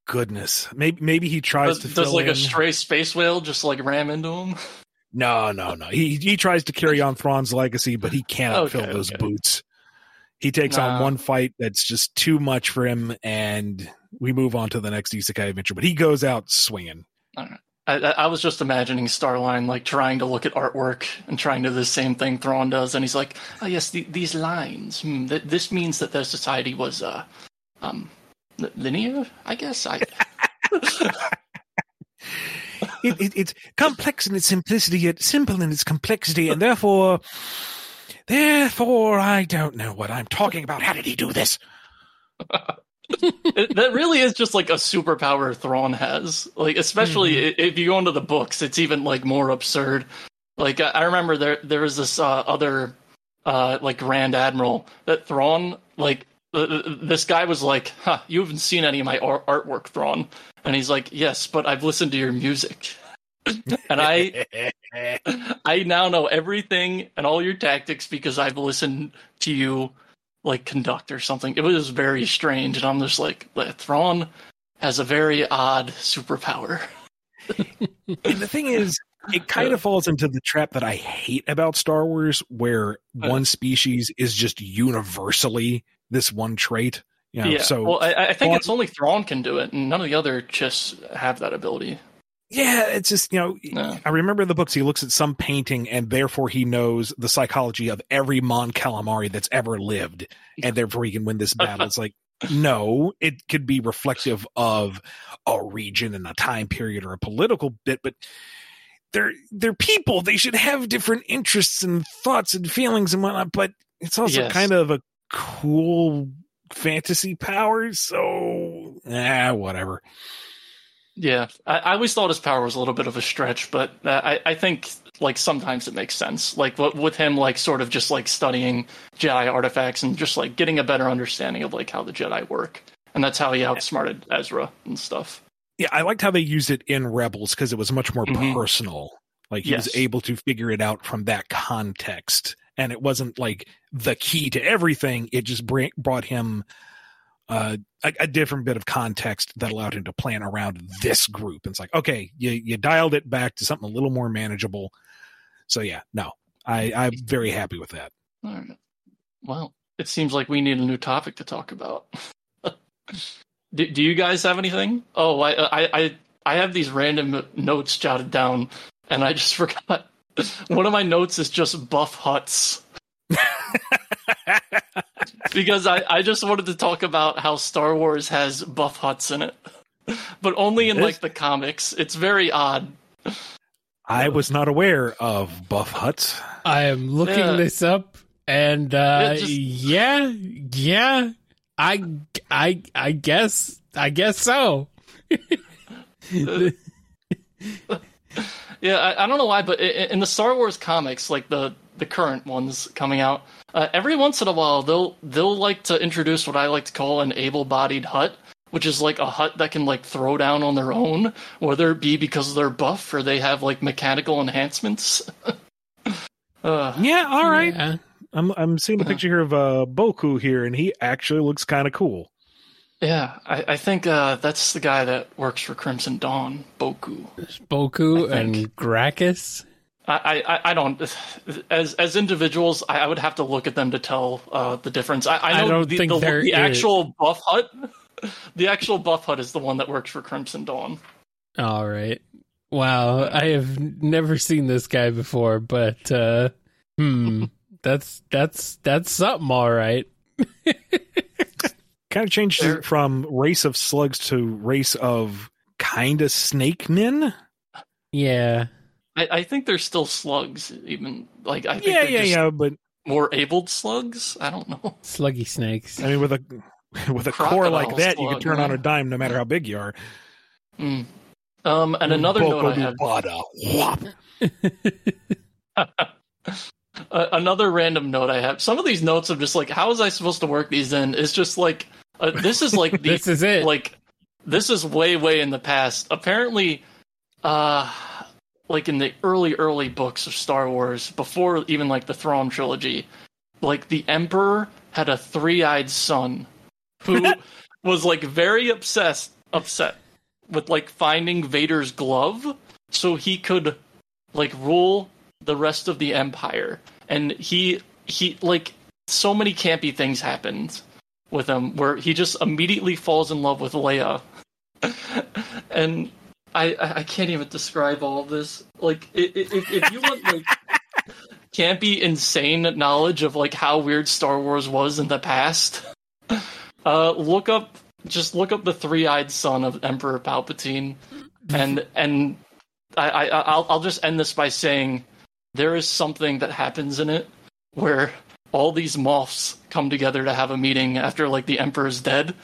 goodness. Maybe maybe he tries Does, to does fill like in. a stray space whale just like ram into him? no, no, no. He he tries to carry on Thrawn's legacy, but he cannot Okay, fill those okay. boots. He takes on one fight that's just too much for him, and we move on to the next isekai adventure. But he goes out swinging. I I was just imagining Starline like trying to look at artwork and trying to do the same thing Thrawn does, and he's like, "Oh yes, the, these lines. Hmm, th- this means that their society was uh, um, li- linear. I guess. I It, it, it's complex in its simplicity, yet simple in its complexity, and therefore, therefore, I don't know what I'm talking about. How did he do this? it, that really is just like a superpower Thrawn has. Like, especially Mm-hmm. if you go into the books, it's even like more absurd. Like, I, I remember there there was this uh, other uh, like Grand Admiral that Thrawn like. uh, This guy was like, "Huh, you haven't seen any of my ar- artwork, Thrawn," and he's like, "Yes, but I've listened to your music." and I I now know everything and all your tactics because I've listened to you like conduct or something. It was very strange, and I'm just like, Thrawn has a very odd superpower. and the thing is, it kind of falls into the trap that I hate about Star Wars, where Uh. one species is just universally this one trait. You know, yeah. so well, I, I think on- it's only Thrawn can do it, and none of the other Chiss have that ability. Yeah, it's just you know. No. I remember in the books he looks at some painting and therefore he knows the psychology of every Mon Calamari that's ever lived, and therefore he can win this battle. It's like no, it could be reflective of a region and a time period or a political bit, but they're they're people. They should have different interests and thoughts and feelings and whatnot. But it's also Yes. kind of a cool fantasy power. So ah, whatever. Yeah, I, I always thought his power was a little bit of a stretch, but uh, I, I think like sometimes it makes sense. Like what, with him, like sort of just like studying Jedi artifacts and just like getting a better understanding of like how the Jedi work, and that's how he outsmarted Ezra and stuff. Yeah, I liked how they used it in Rebels because it was much more Mhm. personal. Like he was able to figure it out from that context, and it wasn't like the key to everything. It just bring, brought him uh, a, a different bit of context that allowed him to plan around this group. And it's like, okay, you you dialed it back to something a little more manageable. So yeah, no, I I'm very happy with that. All right. Well, it seems like we need a new topic to talk about. do, do you guys have anything? Oh, I, I, I, I have these random notes jotted down, and I just forgot. One of my notes is just buff Hutts because I, I just wanted to talk about how Star Wars has buff Hutts in it, but only in like the comics. It's very odd. I was not aware of buff Hutts. I am looking Yeah. this up, and uh, Yeah, just- yeah, yeah, I, I, I guess, I guess so. Yeah, I, I don't know why, but i- i- in the Star Wars comics, like the the current ones coming out, uh, every once in a while they'll they'll like to introduce what I like to call an able-bodied Hutt, which is like a Hutt that can like throw down on their own, whether it be because they're buff or they have like mechanical enhancements. uh, Yeah, all right. Yeah. I'm I'm seeing a picture here of uh, Boku here, and he actually looks kind of cool. yeah, I, I think uh, that's the guy that works for Crimson Dawn, Boku. Boku and think. Grakkus. I, I, I don't as as individuals I, I would have to look at them to tell uh, the difference. I, I I know don't the, think the, there the is. actual buff Hutt the actual buff Hutt is the one that works for Crimson Dawn. All right. Wow, I have never seen this guy before, but uh, hmm, that's that's that's something. All right. Kind of changes There- it from race of slugs to race of kind of snake nin. Yeah. I, I think they're still slugs, even like I think Yeah, they're yeah, just yeah. But more abled slugs. I don't know. Sluggy snakes. I mean, with a with a core like Crocodile that, you can slug, turn on a dime no matter how big you are. Mm. Um, and another note I have, Bada, whop. uh, another random note I have. Some of these notes I'm just like, how was I supposed to work these in? It's just like, uh, this is like the this is it. like this is way way in the past apparently uh like in the early early books of star wars before even like the Thrawn trilogy like the emperor had a three-eyed son who was like very obsessed upset with like finding vader's glove so he could like rule the rest of the empire and he he like so many campy things happened with him where he just immediately falls in love with Leia. and I I I can't even describe all of this. Like i- i- if if you want like campy insane knowledge of like how weird Star Wars was in the past, uh look up just look up the three-eyed son of Emperor Palpatine. And and I, I I'll I'll just end this by saying there is something that happens in it where all these Moffs come together to have a meeting after like the emperor's dead.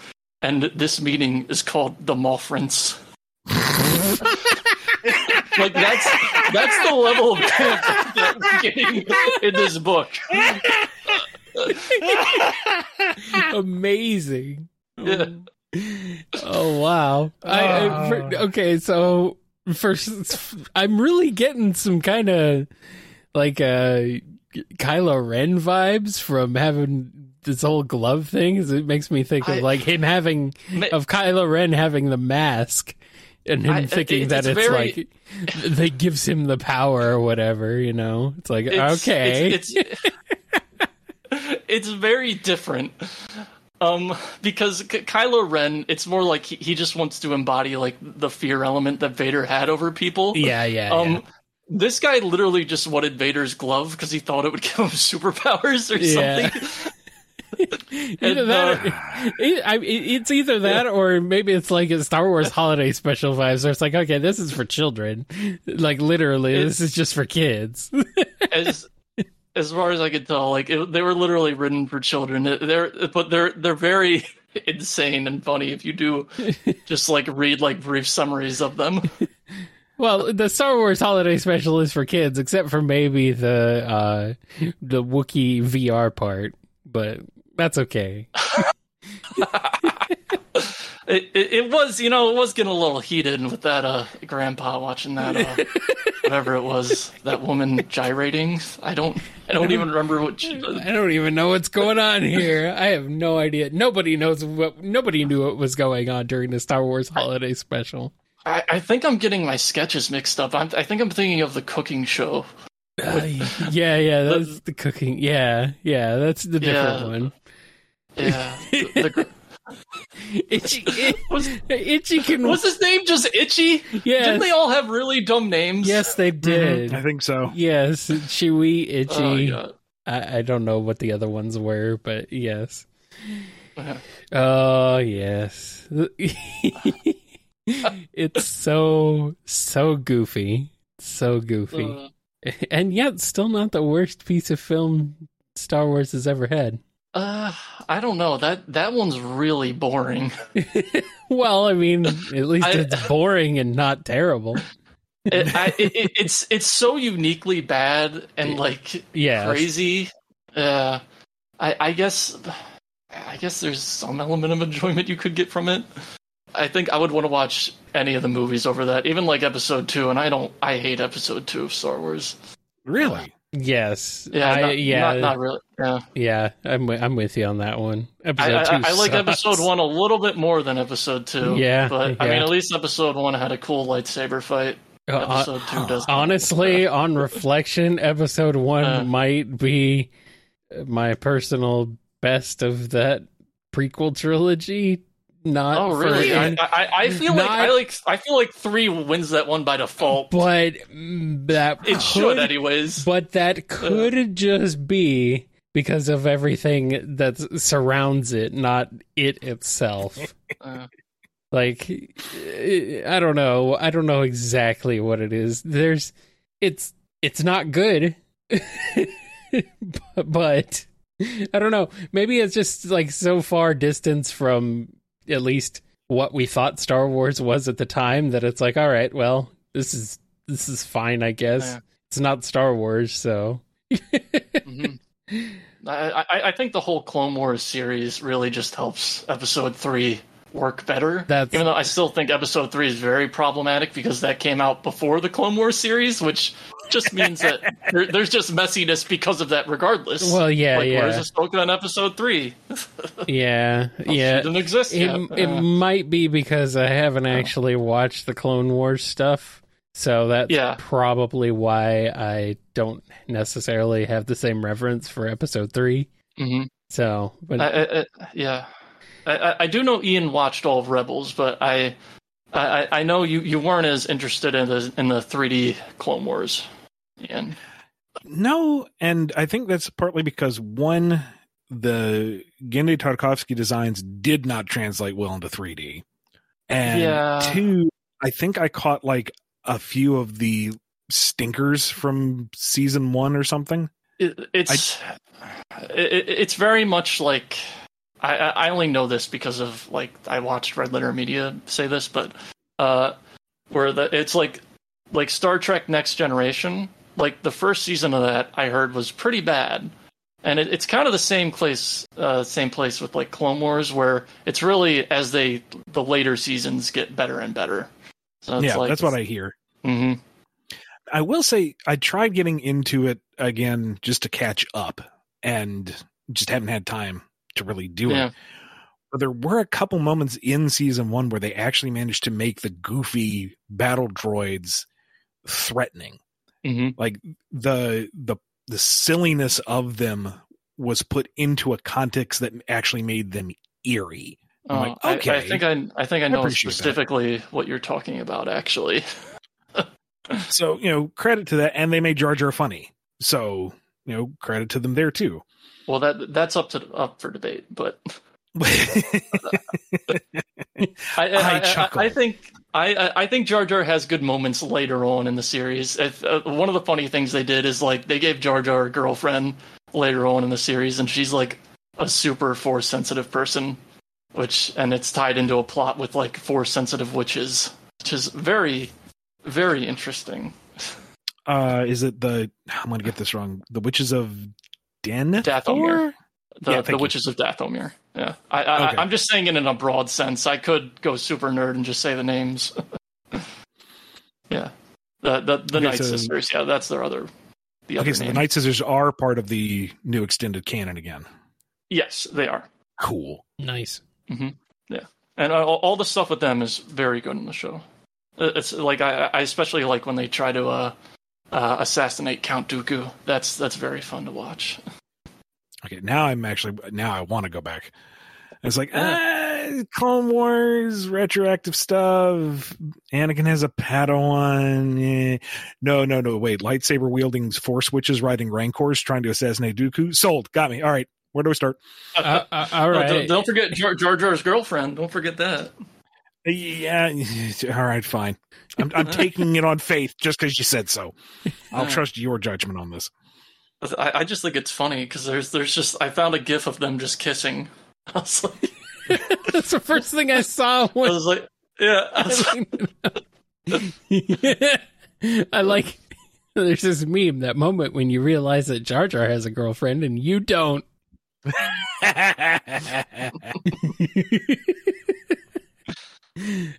And this meeting is called the mothrince like that's that's the level of camp that we're getting in this book Amazing. Yeah. Oh wow. I, I for- okay, so first I'm really getting some kind of like uh Kylo Ren vibes from having this whole glove thing. It makes me think of I- like him having Ma- of Kylo Ren having the mask and him I- thinking it- that it's it's very- like that gives him the power or whatever. You know, it's like It's- okay, It's it's, it's very different. Um, because K- Kylo Ren, it's more like he, he just wants to embody like the fear element that Vader had over people. yeah, yeah, Um, yeah. this guy literally just wanted Vader's glove because he thought it would give him superpowers or Yeah. something. Either that, uh, or- it, I, it's either that, or maybe it's like a Star Wars holiday special vibes. Where it's like, okay, this is for children. Like literally, this is just for kids. as as far as I could tell, like it, they were literally written for children. They're but they're they're very insane and funny if you do just like read like brief summaries of them. well, the Star Wars holiday special is for kids, except for maybe the uh, the Wookiee VR part, but that's okay. It, it it was you know it was getting a little heated with that uh grandpa watching that uh whatever it was that woman gyrating. I don't I don't even remember what she I don't even know what's going on here. I have no idea. Nobody knows what. Nobody knew what was going on during the Star Wars holiday special. I, I think I'm getting my sketches mixed up. I'm, I think I'm thinking of the cooking show. Uh, yeah, yeah, that's the cooking. Yeah, yeah, that's the different Yeah. one. Yeah, the, the, Itchy, it, was Itchy can. was his name just Itchy? Yeah. Didn't they all have really dumb names? yes, they did. I think so. Yes, Chewy, Oh, Itchy. yeah. I, I don't know what the other ones were, but yes. Yeah. Oh yes, it's so so goofy, so goofy, Uh, and yet still not the worst piece of film Star Wars has ever had. Uh, I don't know. That that one's really boring. well, I mean, at least I- it's boring and not terrible. It, I, it, it- it's it's so uniquely bad and like Yeah, crazy. Uh, I I guess I guess there's some element of enjoyment you could get from it. I think I would want to watch any of the movies over that, even like Episode Two. And I don't. I hate Episode Two of Star Wars. Really? Yes, Yeah, I, not, yeah, not, not really. Yeah, yeah. I'm I'm with you on that one. Episode I, two. I like. Episode One a little bit more than Episode Two. Yeah, but I mean, at least Episode One had a cool lightsaber fight. Uh, Episode Two does. Honestly, on reflection, episode one Uh. might be my personal best of that prequel trilogy. Not Oh really? I, I, I feel like I like I feel like three wins that one by default. but mm, that It should anyways. But that could just be because of everything that surrounds it, not it itself. Uh, like I don't know. I don't know exactly what it is. There's it's it's not good. but I don't know. Maybe it's just like so far distance from at least what we thought Star Wars was at the time that it's like, all right, well, this is this is fine, I guess. Yeah. It's not Star Wars, so mhm. I, I I think the whole Clone Wars series really just helps Episode Three work better. That's- Even though I still think Episode Three is very problematic because that came out before the Clone Wars series, which just means that there, there's just messiness because of that, regardless. well, yeah, like, yeah, where's Ahsoka on Episode Three? yeah, She yeah. didn't exist It, yet. it Uh, might be because I haven't Oh. actually watched the Clone Wars stuff, so that's Yeah. probably why I don't necessarily have the same reverence for Episode Three. mhm. So, but I, I, I, yeah, I, I- I do know Ian watched all of Rebels, but I, I, I know you, you weren't as interested in the in the 3D Clone Wars. No, and I think that's partly because one, the Genndy Tartakovsky designs did not translate well into 3D, and Yeah. two, I think I caught like a few of the stinkers from season one or something. It, it's it, it's very much like I, I I only know this because of like I watched Red Letter Media say this, but uh, where the it's like like Star Trek Next Generation. Like the first season of that, I heard was pretty bad, and it, it's kind of the same place, uh, same place with like Clone Wars, where it's really as they the later seasons get better and better. So it's yeah, like, that's what I hear. hmm I will say I tried getting into it again just to catch up, and just haven't had time to really do Yeah. it. But there were a couple moments in season one where they actually managed to make the goofy battle droids threatening. Mhm. Like the the the silliness of them was put into a context that actually made them eerie. I'm Oh, like, okay. I, think I I think I know appreciate that. specifically what you're talking about. Actually, So, you know, credit to that. And they made Jar Jar funny. So, you know, credit to them there too. well that that's up to up for debate, but I I, I I. I, I think I I- think Jar Jar has good moments later on in the series. If, uh, one of the funny things they did is like they gave Jar Jar a girlfriend later on in the series, and she's like a super force sensitive person, which and it's tied into a plot with like force sensitive witches, which is very very interesting. uh, is it the, I'm going to get this wrong, the Witches of Den Dathomir. The, Yeah, the you. Witches of Dathomir. Yeah, I, I, Okay. I'm just saying it in a broad sense. I could go super nerd and just say the names. yeah, the the, the Okay, Night so- Sisters. Yeah, that's their other. The other Okay, so name. the Night Sisters are part of the new extended canon again. yes, they are, Cool. Nice. Yeah. And uh, all, all the stuff with them is very good in the show. Uh, It's like I, I especially like when they try to uh, uh, assassinate Count Dooku. That's that's very fun to watch. Okay, now I'm actually now I want to go back. It's like ah, Clone Wars retroactive stuff. Anakin has a Padawan. Eh. No, no, no. Wait, lightsaber wielding Force witches riding Rancors trying to assassinate Dooku. Sold. Got me. All right. Where do we start? Uh, uh, all Oh, don't, don't forget Jar, Jar Jar's girlfriend. Don't forget that. Yeah. All right. Fine. I'm, I'm taking it on faith just because you said so. I'll trust your judgment on this. I, I just think it's funny because there's there's just I found a gif of them just kissing. I was like, That's the first thing I saw I was like, yeah. I was like, I like. There's this meme, that moment when you realize that Jar Jar has a girlfriend and you don't.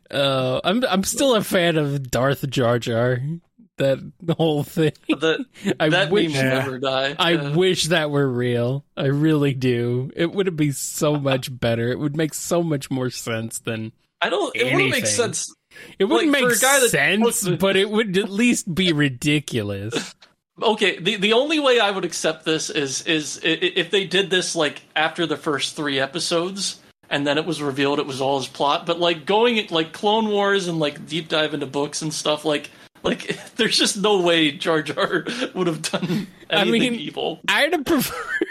Uh, I'm I'm still a fan of Darth Jar Jar. That whole thing. that I that wish will never die. I Yeah. wish that were real. I really do. It would be so much better. It would make so much more sense than I don't. It wouldn't make sense. it wouldn't Like, make a guy that- sense, but it would at least be ridiculous. Okay, the the only way I would accept this is is if they did this like after the first three episodes. And then it was revealed it was all his plot, but like going like Clone Wars and like deep dive into books and stuff, like like there's just no way Jar Jar would have done I anything mean, evil. I'd have preferred.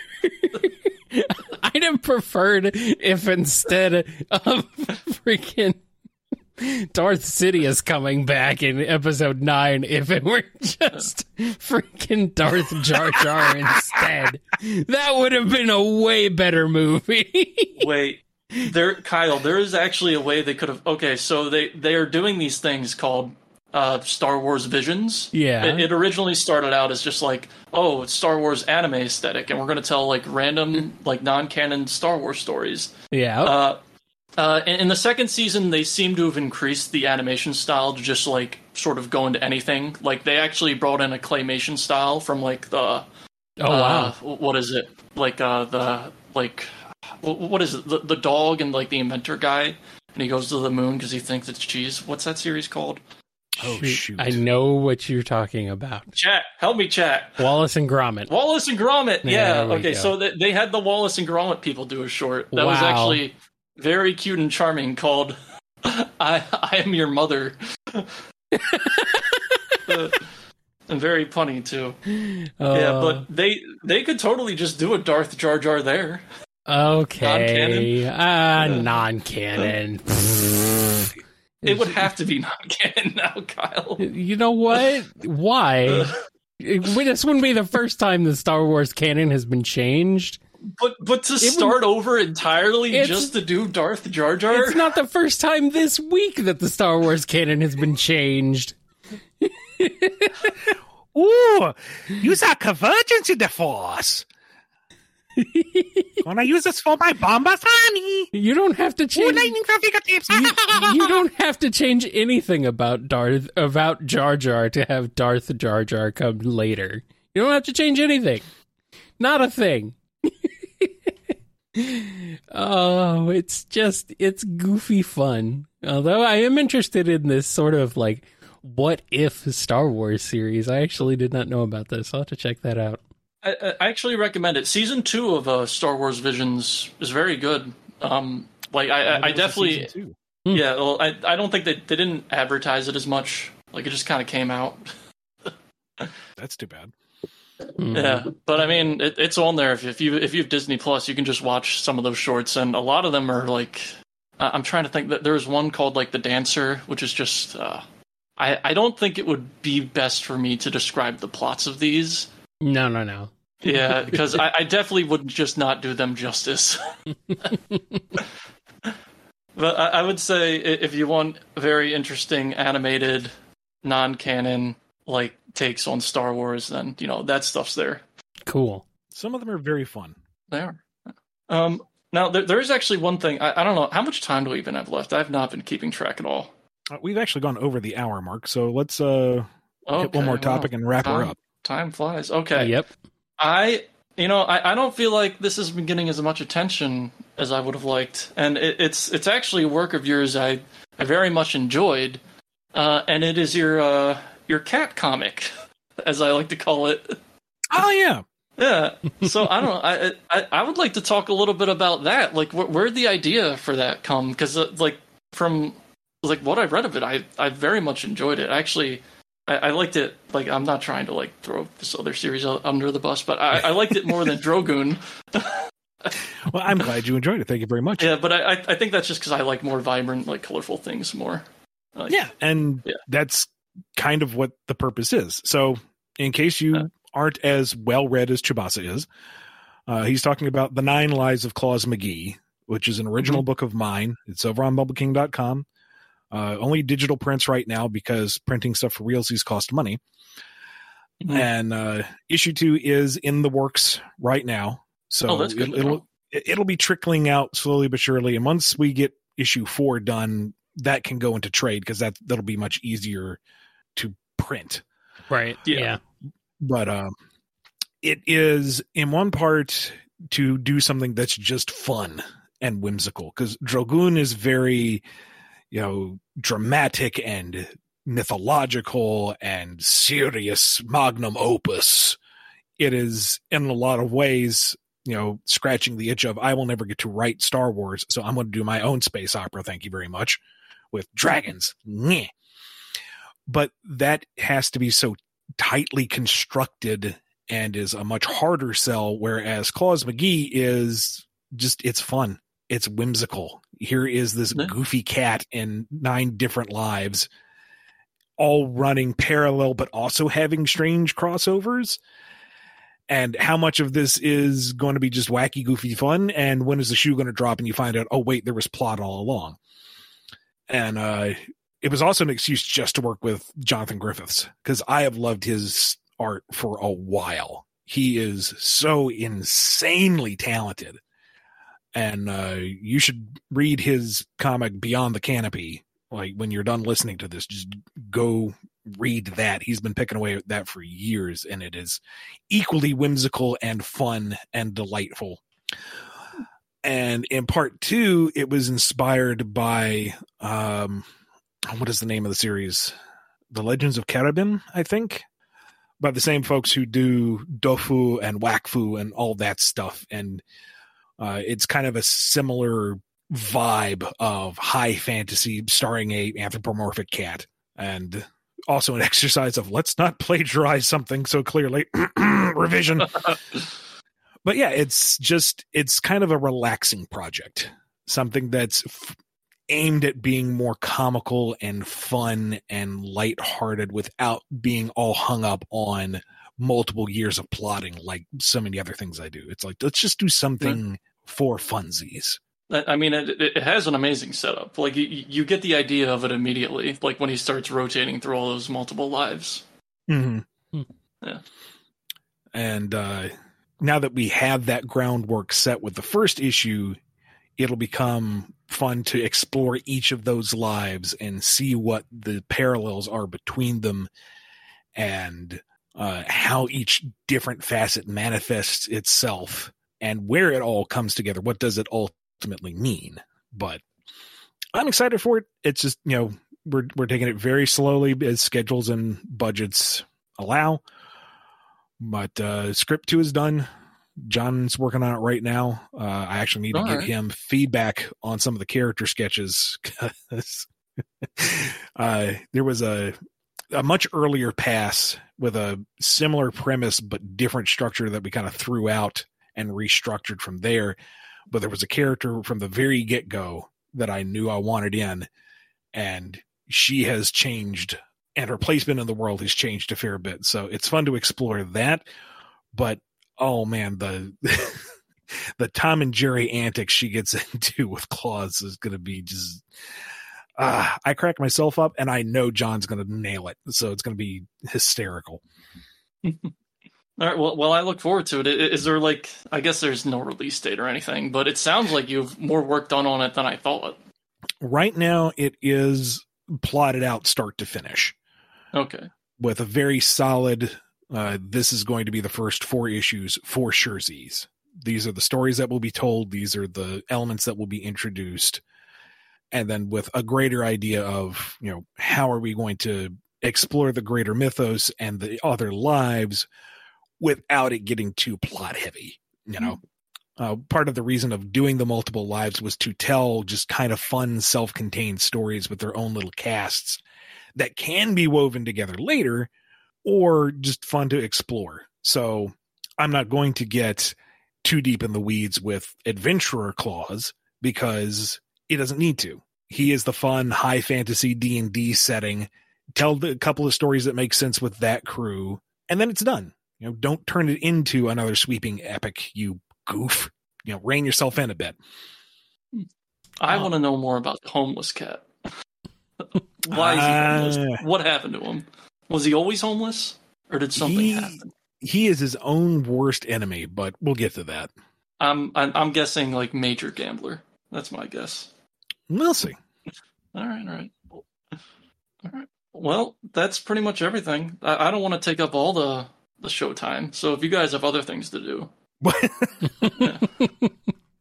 I'd have preferred if instead of freaking Darth Sidious coming back in episode nine, if it were just freaking Darth Jar Jar instead, that would have been a way better movie. Wait, there, Kyle. There is actually a way they could have. Okay, so they they are doing these things called uh, Star Wars Visions. Yeah. It, it originally started out as just like, oh, it's Star Wars anime aesthetic, and we're going to tell like random, like non-canon Star Wars stories. yeah. Uh, uh, in, in the second season, they seem to have increased the animation style to just like sort of go into anything. Like they actually brought in a claymation style from like the oh wow. uh, what is it? Like uh, the like what is it? The, the dog and like the inventor guy, and he goes to the moon because he thinks it's cheese. What's that series called? Oh, shoot. I know what you're talking about. Chat, help me, chat. Wallace and Gromit. Wallace and Gromit. Yeah, Yeah. okay, go. so they, they had the Wallace and Gromit people do a short that was actually very cute and charming called "I I Am Your Mother." Uh, and very funny too. yeah, Uh, but they they could totally just do a Darth Jar Jar there. Okay. Ah, Yeah. non-canon. It would have to be not canon now, Kyle. You know what? Why? This wouldn't be the first time the Star Wars canon has been changed. But but to would- start over entirely just to do Darth Jar Jar. It's not the first time this week that the Star Wars canon has been changed. Ooh, use our convergence in the force. Gonna use this for my bombers, honey. You don't have to Ooh, change. lightning for fingertips. You, you don't have to change anything about Darth about Jar Jar to have Darth Jar Jar come later. You don't have to change anything. Not a thing. oh, it's just it's goofy fun. Although I am interested in this sort of like what if Star Wars series. I actually did not know about this. I'll have to check that out. I, I actually recommend it. Season two of uh, Star Wars Visions is very good. Um, like I, I, I definitely, Hmm. yeah. Well, I, I don't think they they didn't advertise it as much. Like it just kind of came out. That's too bad. Hmm. Yeah, but I mean, it, it's on there. If, if you if you have Disney Plus, you can just watch some of those shorts, and a lot of them are like. I- I'm trying to think that there's one called like the Dancer, which is just. Uh, I I don't think it would be best for me to describe the plots of these. No, no, no. Yeah, because I, I definitely would just not do them justice. but I, I would say if you want very interesting animated, non-canon like takes on Star Wars, then you know that stuff's there. Cool. Some of them are very fun. They are. Um, now there, there is actually one thing. I, I don't know how much time do we even have left. I've not been keeping track at all. Uh, we've actually gone over the hour mark, so let's uh hit one more topic wow. and wrap her up. Time flies. Okay. Yep. I, you know, I, I don't feel like this has been getting as much attention as I would have liked, and it, it's it's actually a work of yours I I very much enjoyed, uh, and it is your uh, your cat comic, as I like to call it. Oh yeah. Yeah. So I don't know. I, I I would like to talk a little bit about that. Like, where where'd the idea for that come? Because uh, like from like what I read of it, I I very much enjoyed it. Actually, I, I liked it. Like, I'm not trying to like throw this other series under the bus, but I, I liked it more than Drogoon. Well, I'm glad you enjoyed it. Thank you very much. Yeah, but I I- think that's just because I like more vibrant, like colorful things more. Like, Yeah, and Yeah. that's kind of what the purpose is. So, in case you Uh. aren't as well read as Chubasa is, uh, he's talking about The Nine Lives of Claus McGee, which is an original book of mine. It's over on bumbleking.com. Uh, only digital prints right now because printing stuff for realsies cost money. Mhm. And uh, issue two is in the works right now. So Oh, that's good it, to it'll it- it'll be trickling out slowly but surely. And once we get issue four done, that can go into trade because that that'll be much easier to print. Right. Yeah. Yeah. But um, it is in one part to do something that's just fun and whimsical because Drogoon is very, you know, dramatic and mythological and serious magnum opus. It is in a lot of ways, you know, scratching the itch of I will never get to write Star Wars, so I'm going to do my own space opera. Thank you very much, with dragons. But that has to be so tightly constructed and is a much harder sell. Whereas Claus McGee is just it's fun, it's whimsical. Here is this Yeah. goofy cat in nine different lives, all running parallel, but also having strange crossovers. And how much of this is going to be just wacky, goofy fun? And when is the shoe going to drop and you find out, oh, wait, there was plot all along? And uh, it was also an excuse just to work with Jonathan Griffiths because I have loved his art for a while. He is so insanely talented. And uh, you should read his comic Beyond the Canopy. Like when you're done listening to this, just go read that. He's been picking away at that for years, and it is equally whimsical and fun and delightful. And in part two, it was inspired by um, what is the name of the series? The Legends of Kerubim, I think, by the same folks who do Dofu and Wakfu and all that stuff. And uh, it's kind of a similar vibe of high fantasy starring a anthropomorphic cat and also an exercise of let's not plagiarize something so clearly. Revision. But yeah it's just it's kind of a relaxing project. Something that's f- aimed at being more comical and fun and lighthearted without being all hung up on multiple years of plotting like so many other things i do. It's like let's just do something for funsies I I mean, it, it has an amazing setup. Like you, you get the idea of it immediately. Like when he starts rotating through all those multiple lives. Mm-hmm. Hmm. Yeah. And uh, now that we have that groundwork set with the first issue, it'll become fun to explore each of those lives and see what the parallels are between them and uh, how each different facet manifests itself and where it all comes together. What does it ultimately mean? But I'm excited for it. It's just, you know, we're we're taking it very slowly as schedules and budgets allow. But uh script two is done. John's working on it right now. Uh I actually need to All get right. him feedback on some of the character sketches uh there was a a much earlier pass with a similar premise but different structure that we kind of threw out and restructured from there. But there was a character from the very get go that I knew I wanted in, and she has changed, and her placement in the world has changed a fair bit. So it's fun to explore that. But oh man, the the Tom and Jerry antics she gets into with Claus is going to be just. Uh, I crack myself up, and I know John's going to nail it. So it's going to be hysterical. All right. Well, well, I look forward to it. Is there like, I guess there's no release date or anything, but it sounds like you've more work done on it than I thought. Right now, it is plotted out start to finish Okay. with a very solid. Uh, this is going to be the first four issues for Sherzies. These are the stories that will be told. These are the elements that will be introduced, and then with a greater idea of you know how are we going to explore the greater mythos and the other lives without it getting too plot heavy. You know, uh, part of the reason of doing the multiple lives was to tell just kind of fun, self-contained stories with their own little casts that can be woven together later or just fun to explore. So I'm not going to get too deep in the weeds with adventurer Claus because he doesn't need to. He is the fun high fantasy D&D setting. Tell the, a couple of stories that make sense with that crew and then it's done. You know, don't turn it into another sweeping epic, you goof. You know, rein yourself in a bit. I Oh. want to know more about the homeless cat. Why is he homeless? Ah. What happened to him? Was he always homeless, or did something He- happen? He is his own worst enemy, but we'll get to that. I'm, I'm I'm guessing like major gambler. That's my guess. We'll see. All right, all right, all right. Well, that's pretty much everything. I, I don't want to take up all the the show time. So if you guys have other things to do,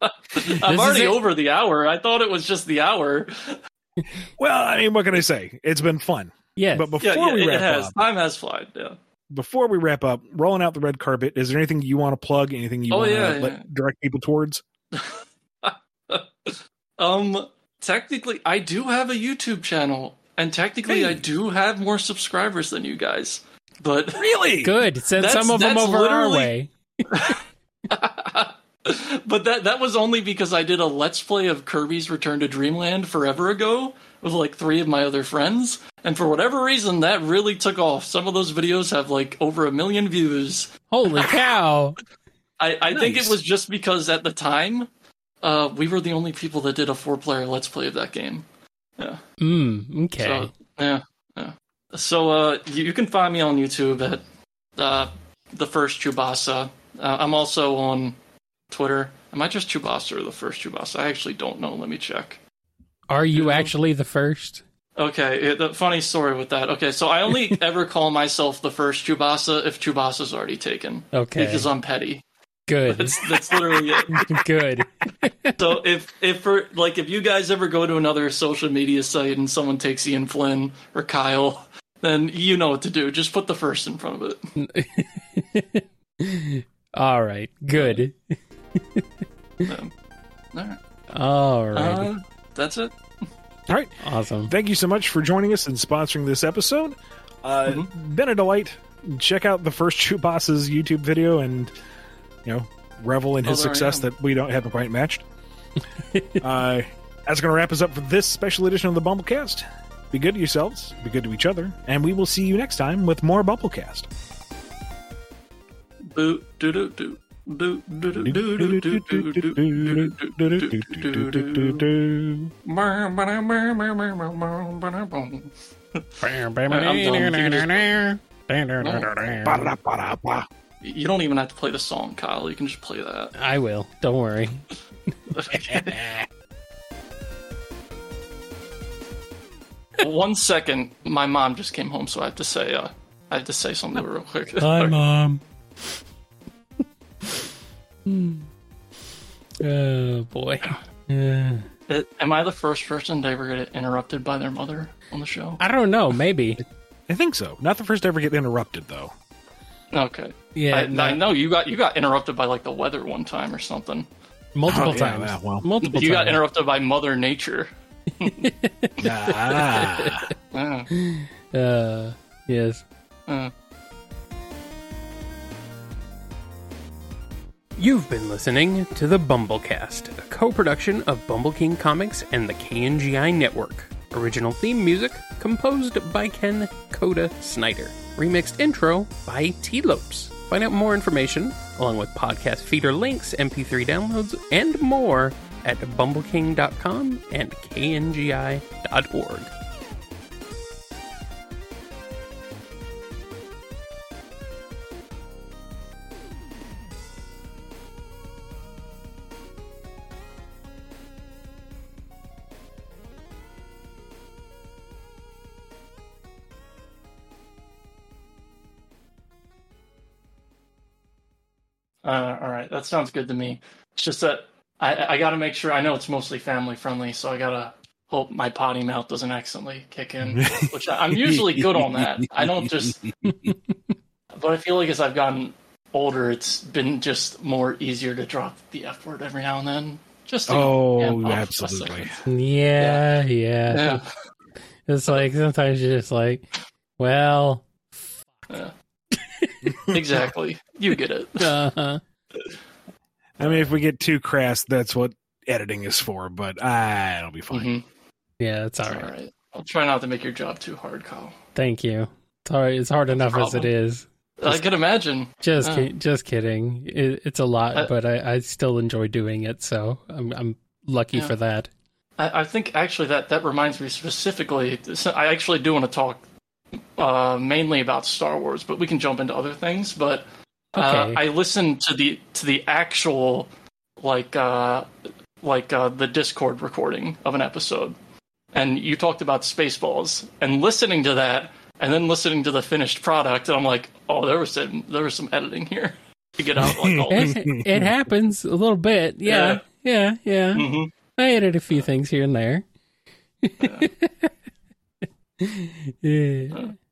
I'm is already over the hour. I thought it was just the hour. well, I mean, what can I say? It's been fun. Yeah, But before Yeah, yeah we wrap it has. up, Time has flied. Yeah. before we wrap up, rolling out the red carpet, is there anything you want to plug? Anything you Oh, want to yeah, let yeah. direct people towards? Um, technically, I do have a YouTube channel, and technically, Hey. I do have more subscribers than you guys. But Really? Good. Send some of them that's over our literally- way. but that that was only because I did a let's play of Kirby's Return to Dreamland forever ago with like three of my other friends, and for whatever reason, that really took off. Some of those videos have like over a million views. Holy cow. I, I think it was just because at the time, uh, we were the only people that did a four-player let's play of that game. Yeah. Mm, okay. So yeah, yeah. So uh, you, you can find me on YouTube at uh, the first Chubasa. Uh, I'm also on Twitter. Am I just Chubasa or the first Chubasa? I actually don't know. Let me check. Are you actually the first? Okay, it, the funny story with that. Okay, so I only ever call myself the first Chubasa if Chubasa's already taken Okay. because I'm petty. Good. That's that's literally it. Good. So if if for like if you guys ever go to another social media site and someone takes Ian Flynn or Kyle, then you know what to do. Just put the first in front of it. All right. Good. Um, all right. All right. Uh, that's it. All right. awesome. Thank you so much for joining us and sponsoring this episode. Uh, Mm-hmm. Been a delight. Check out the first Chubasa's YouTube video and, you know, revel in his Oh, success that we don't haven't quite matched. uh, that's going to wrap us up for this special edition of the BumbleKast. Be good to yourselves, be good to each other, and we will see you next time with more BumbleKast. Boot, do, do, do. You don't even have to play the song, Kyle. You can just play that. I will. Don't worry. One second, my mom just came home, so I have to say, uh, I have to say something real quick. Hi, mom. Oh boy. Uh, Uh, Am I the first person to ever get interrupted by their mother on the show? I don't know. Maybe. I think so. Not the first to ever get interrupted, though. Okay. Yeah. I, no, I know you got you got interrupted by like the weather one time or something. multiple Oh, times. yeah, well. multiple you got interrupted by Mother Nature. Ah. Uh, yes. Uh, You've been listening to the BumbleKast, a co-production of Bumble King Comics and the KNGI Network. Original theme music composed by Ken Coda Snyder. Remixed intro by Tee Lopes. Find out more information, along with podcast feeder links, MP3 downloads, and more at bumbleking.com and kngi.org. uh, all right, that sounds good to me. It's just that I, I got to make sure. I know it's mostly family friendly, so I gotta hope my potty mouth doesn't accidentally kick in. Which I, I'm usually good on that. I don't just. But I feel like as I've gotten older, it's been just more easier to drop the f word every now and then. Just to Oh, amp up absolutely. Yeah, yeah. Yeah. It's like sometimes you're just like, well, exactly. You get it. uh-huh. I mean, if we get too crass, that's what editing is for. But ah, it'll be fine. Mhm. yeah, it's all All right. right. I'll try not to make your job too hard, Kyle. Thank you. It's hard. It's hard enough as it is. problem. is. I could imagine. Just, Uh. ki- just kidding. It, it's a lot, Uh, but I, I still enjoy doing it. So I'm, I'm lucky Yeah. for that. I, I think actually that that reminds me specifically. I actually do want to talk uh, mainly about Star Wars, but we can jump into other things. But uh, I listened to the to the actual like uh, like uh, the Discord recording of an episode, and you talked about Spaceballs, and listening to that, and then listening to the finished product, and I'm like, oh, there was some there was some editing here to get out like all this. It, happens a little bit. Yeah, yeah, yeah. hmm I edit a few things here and there. yeah.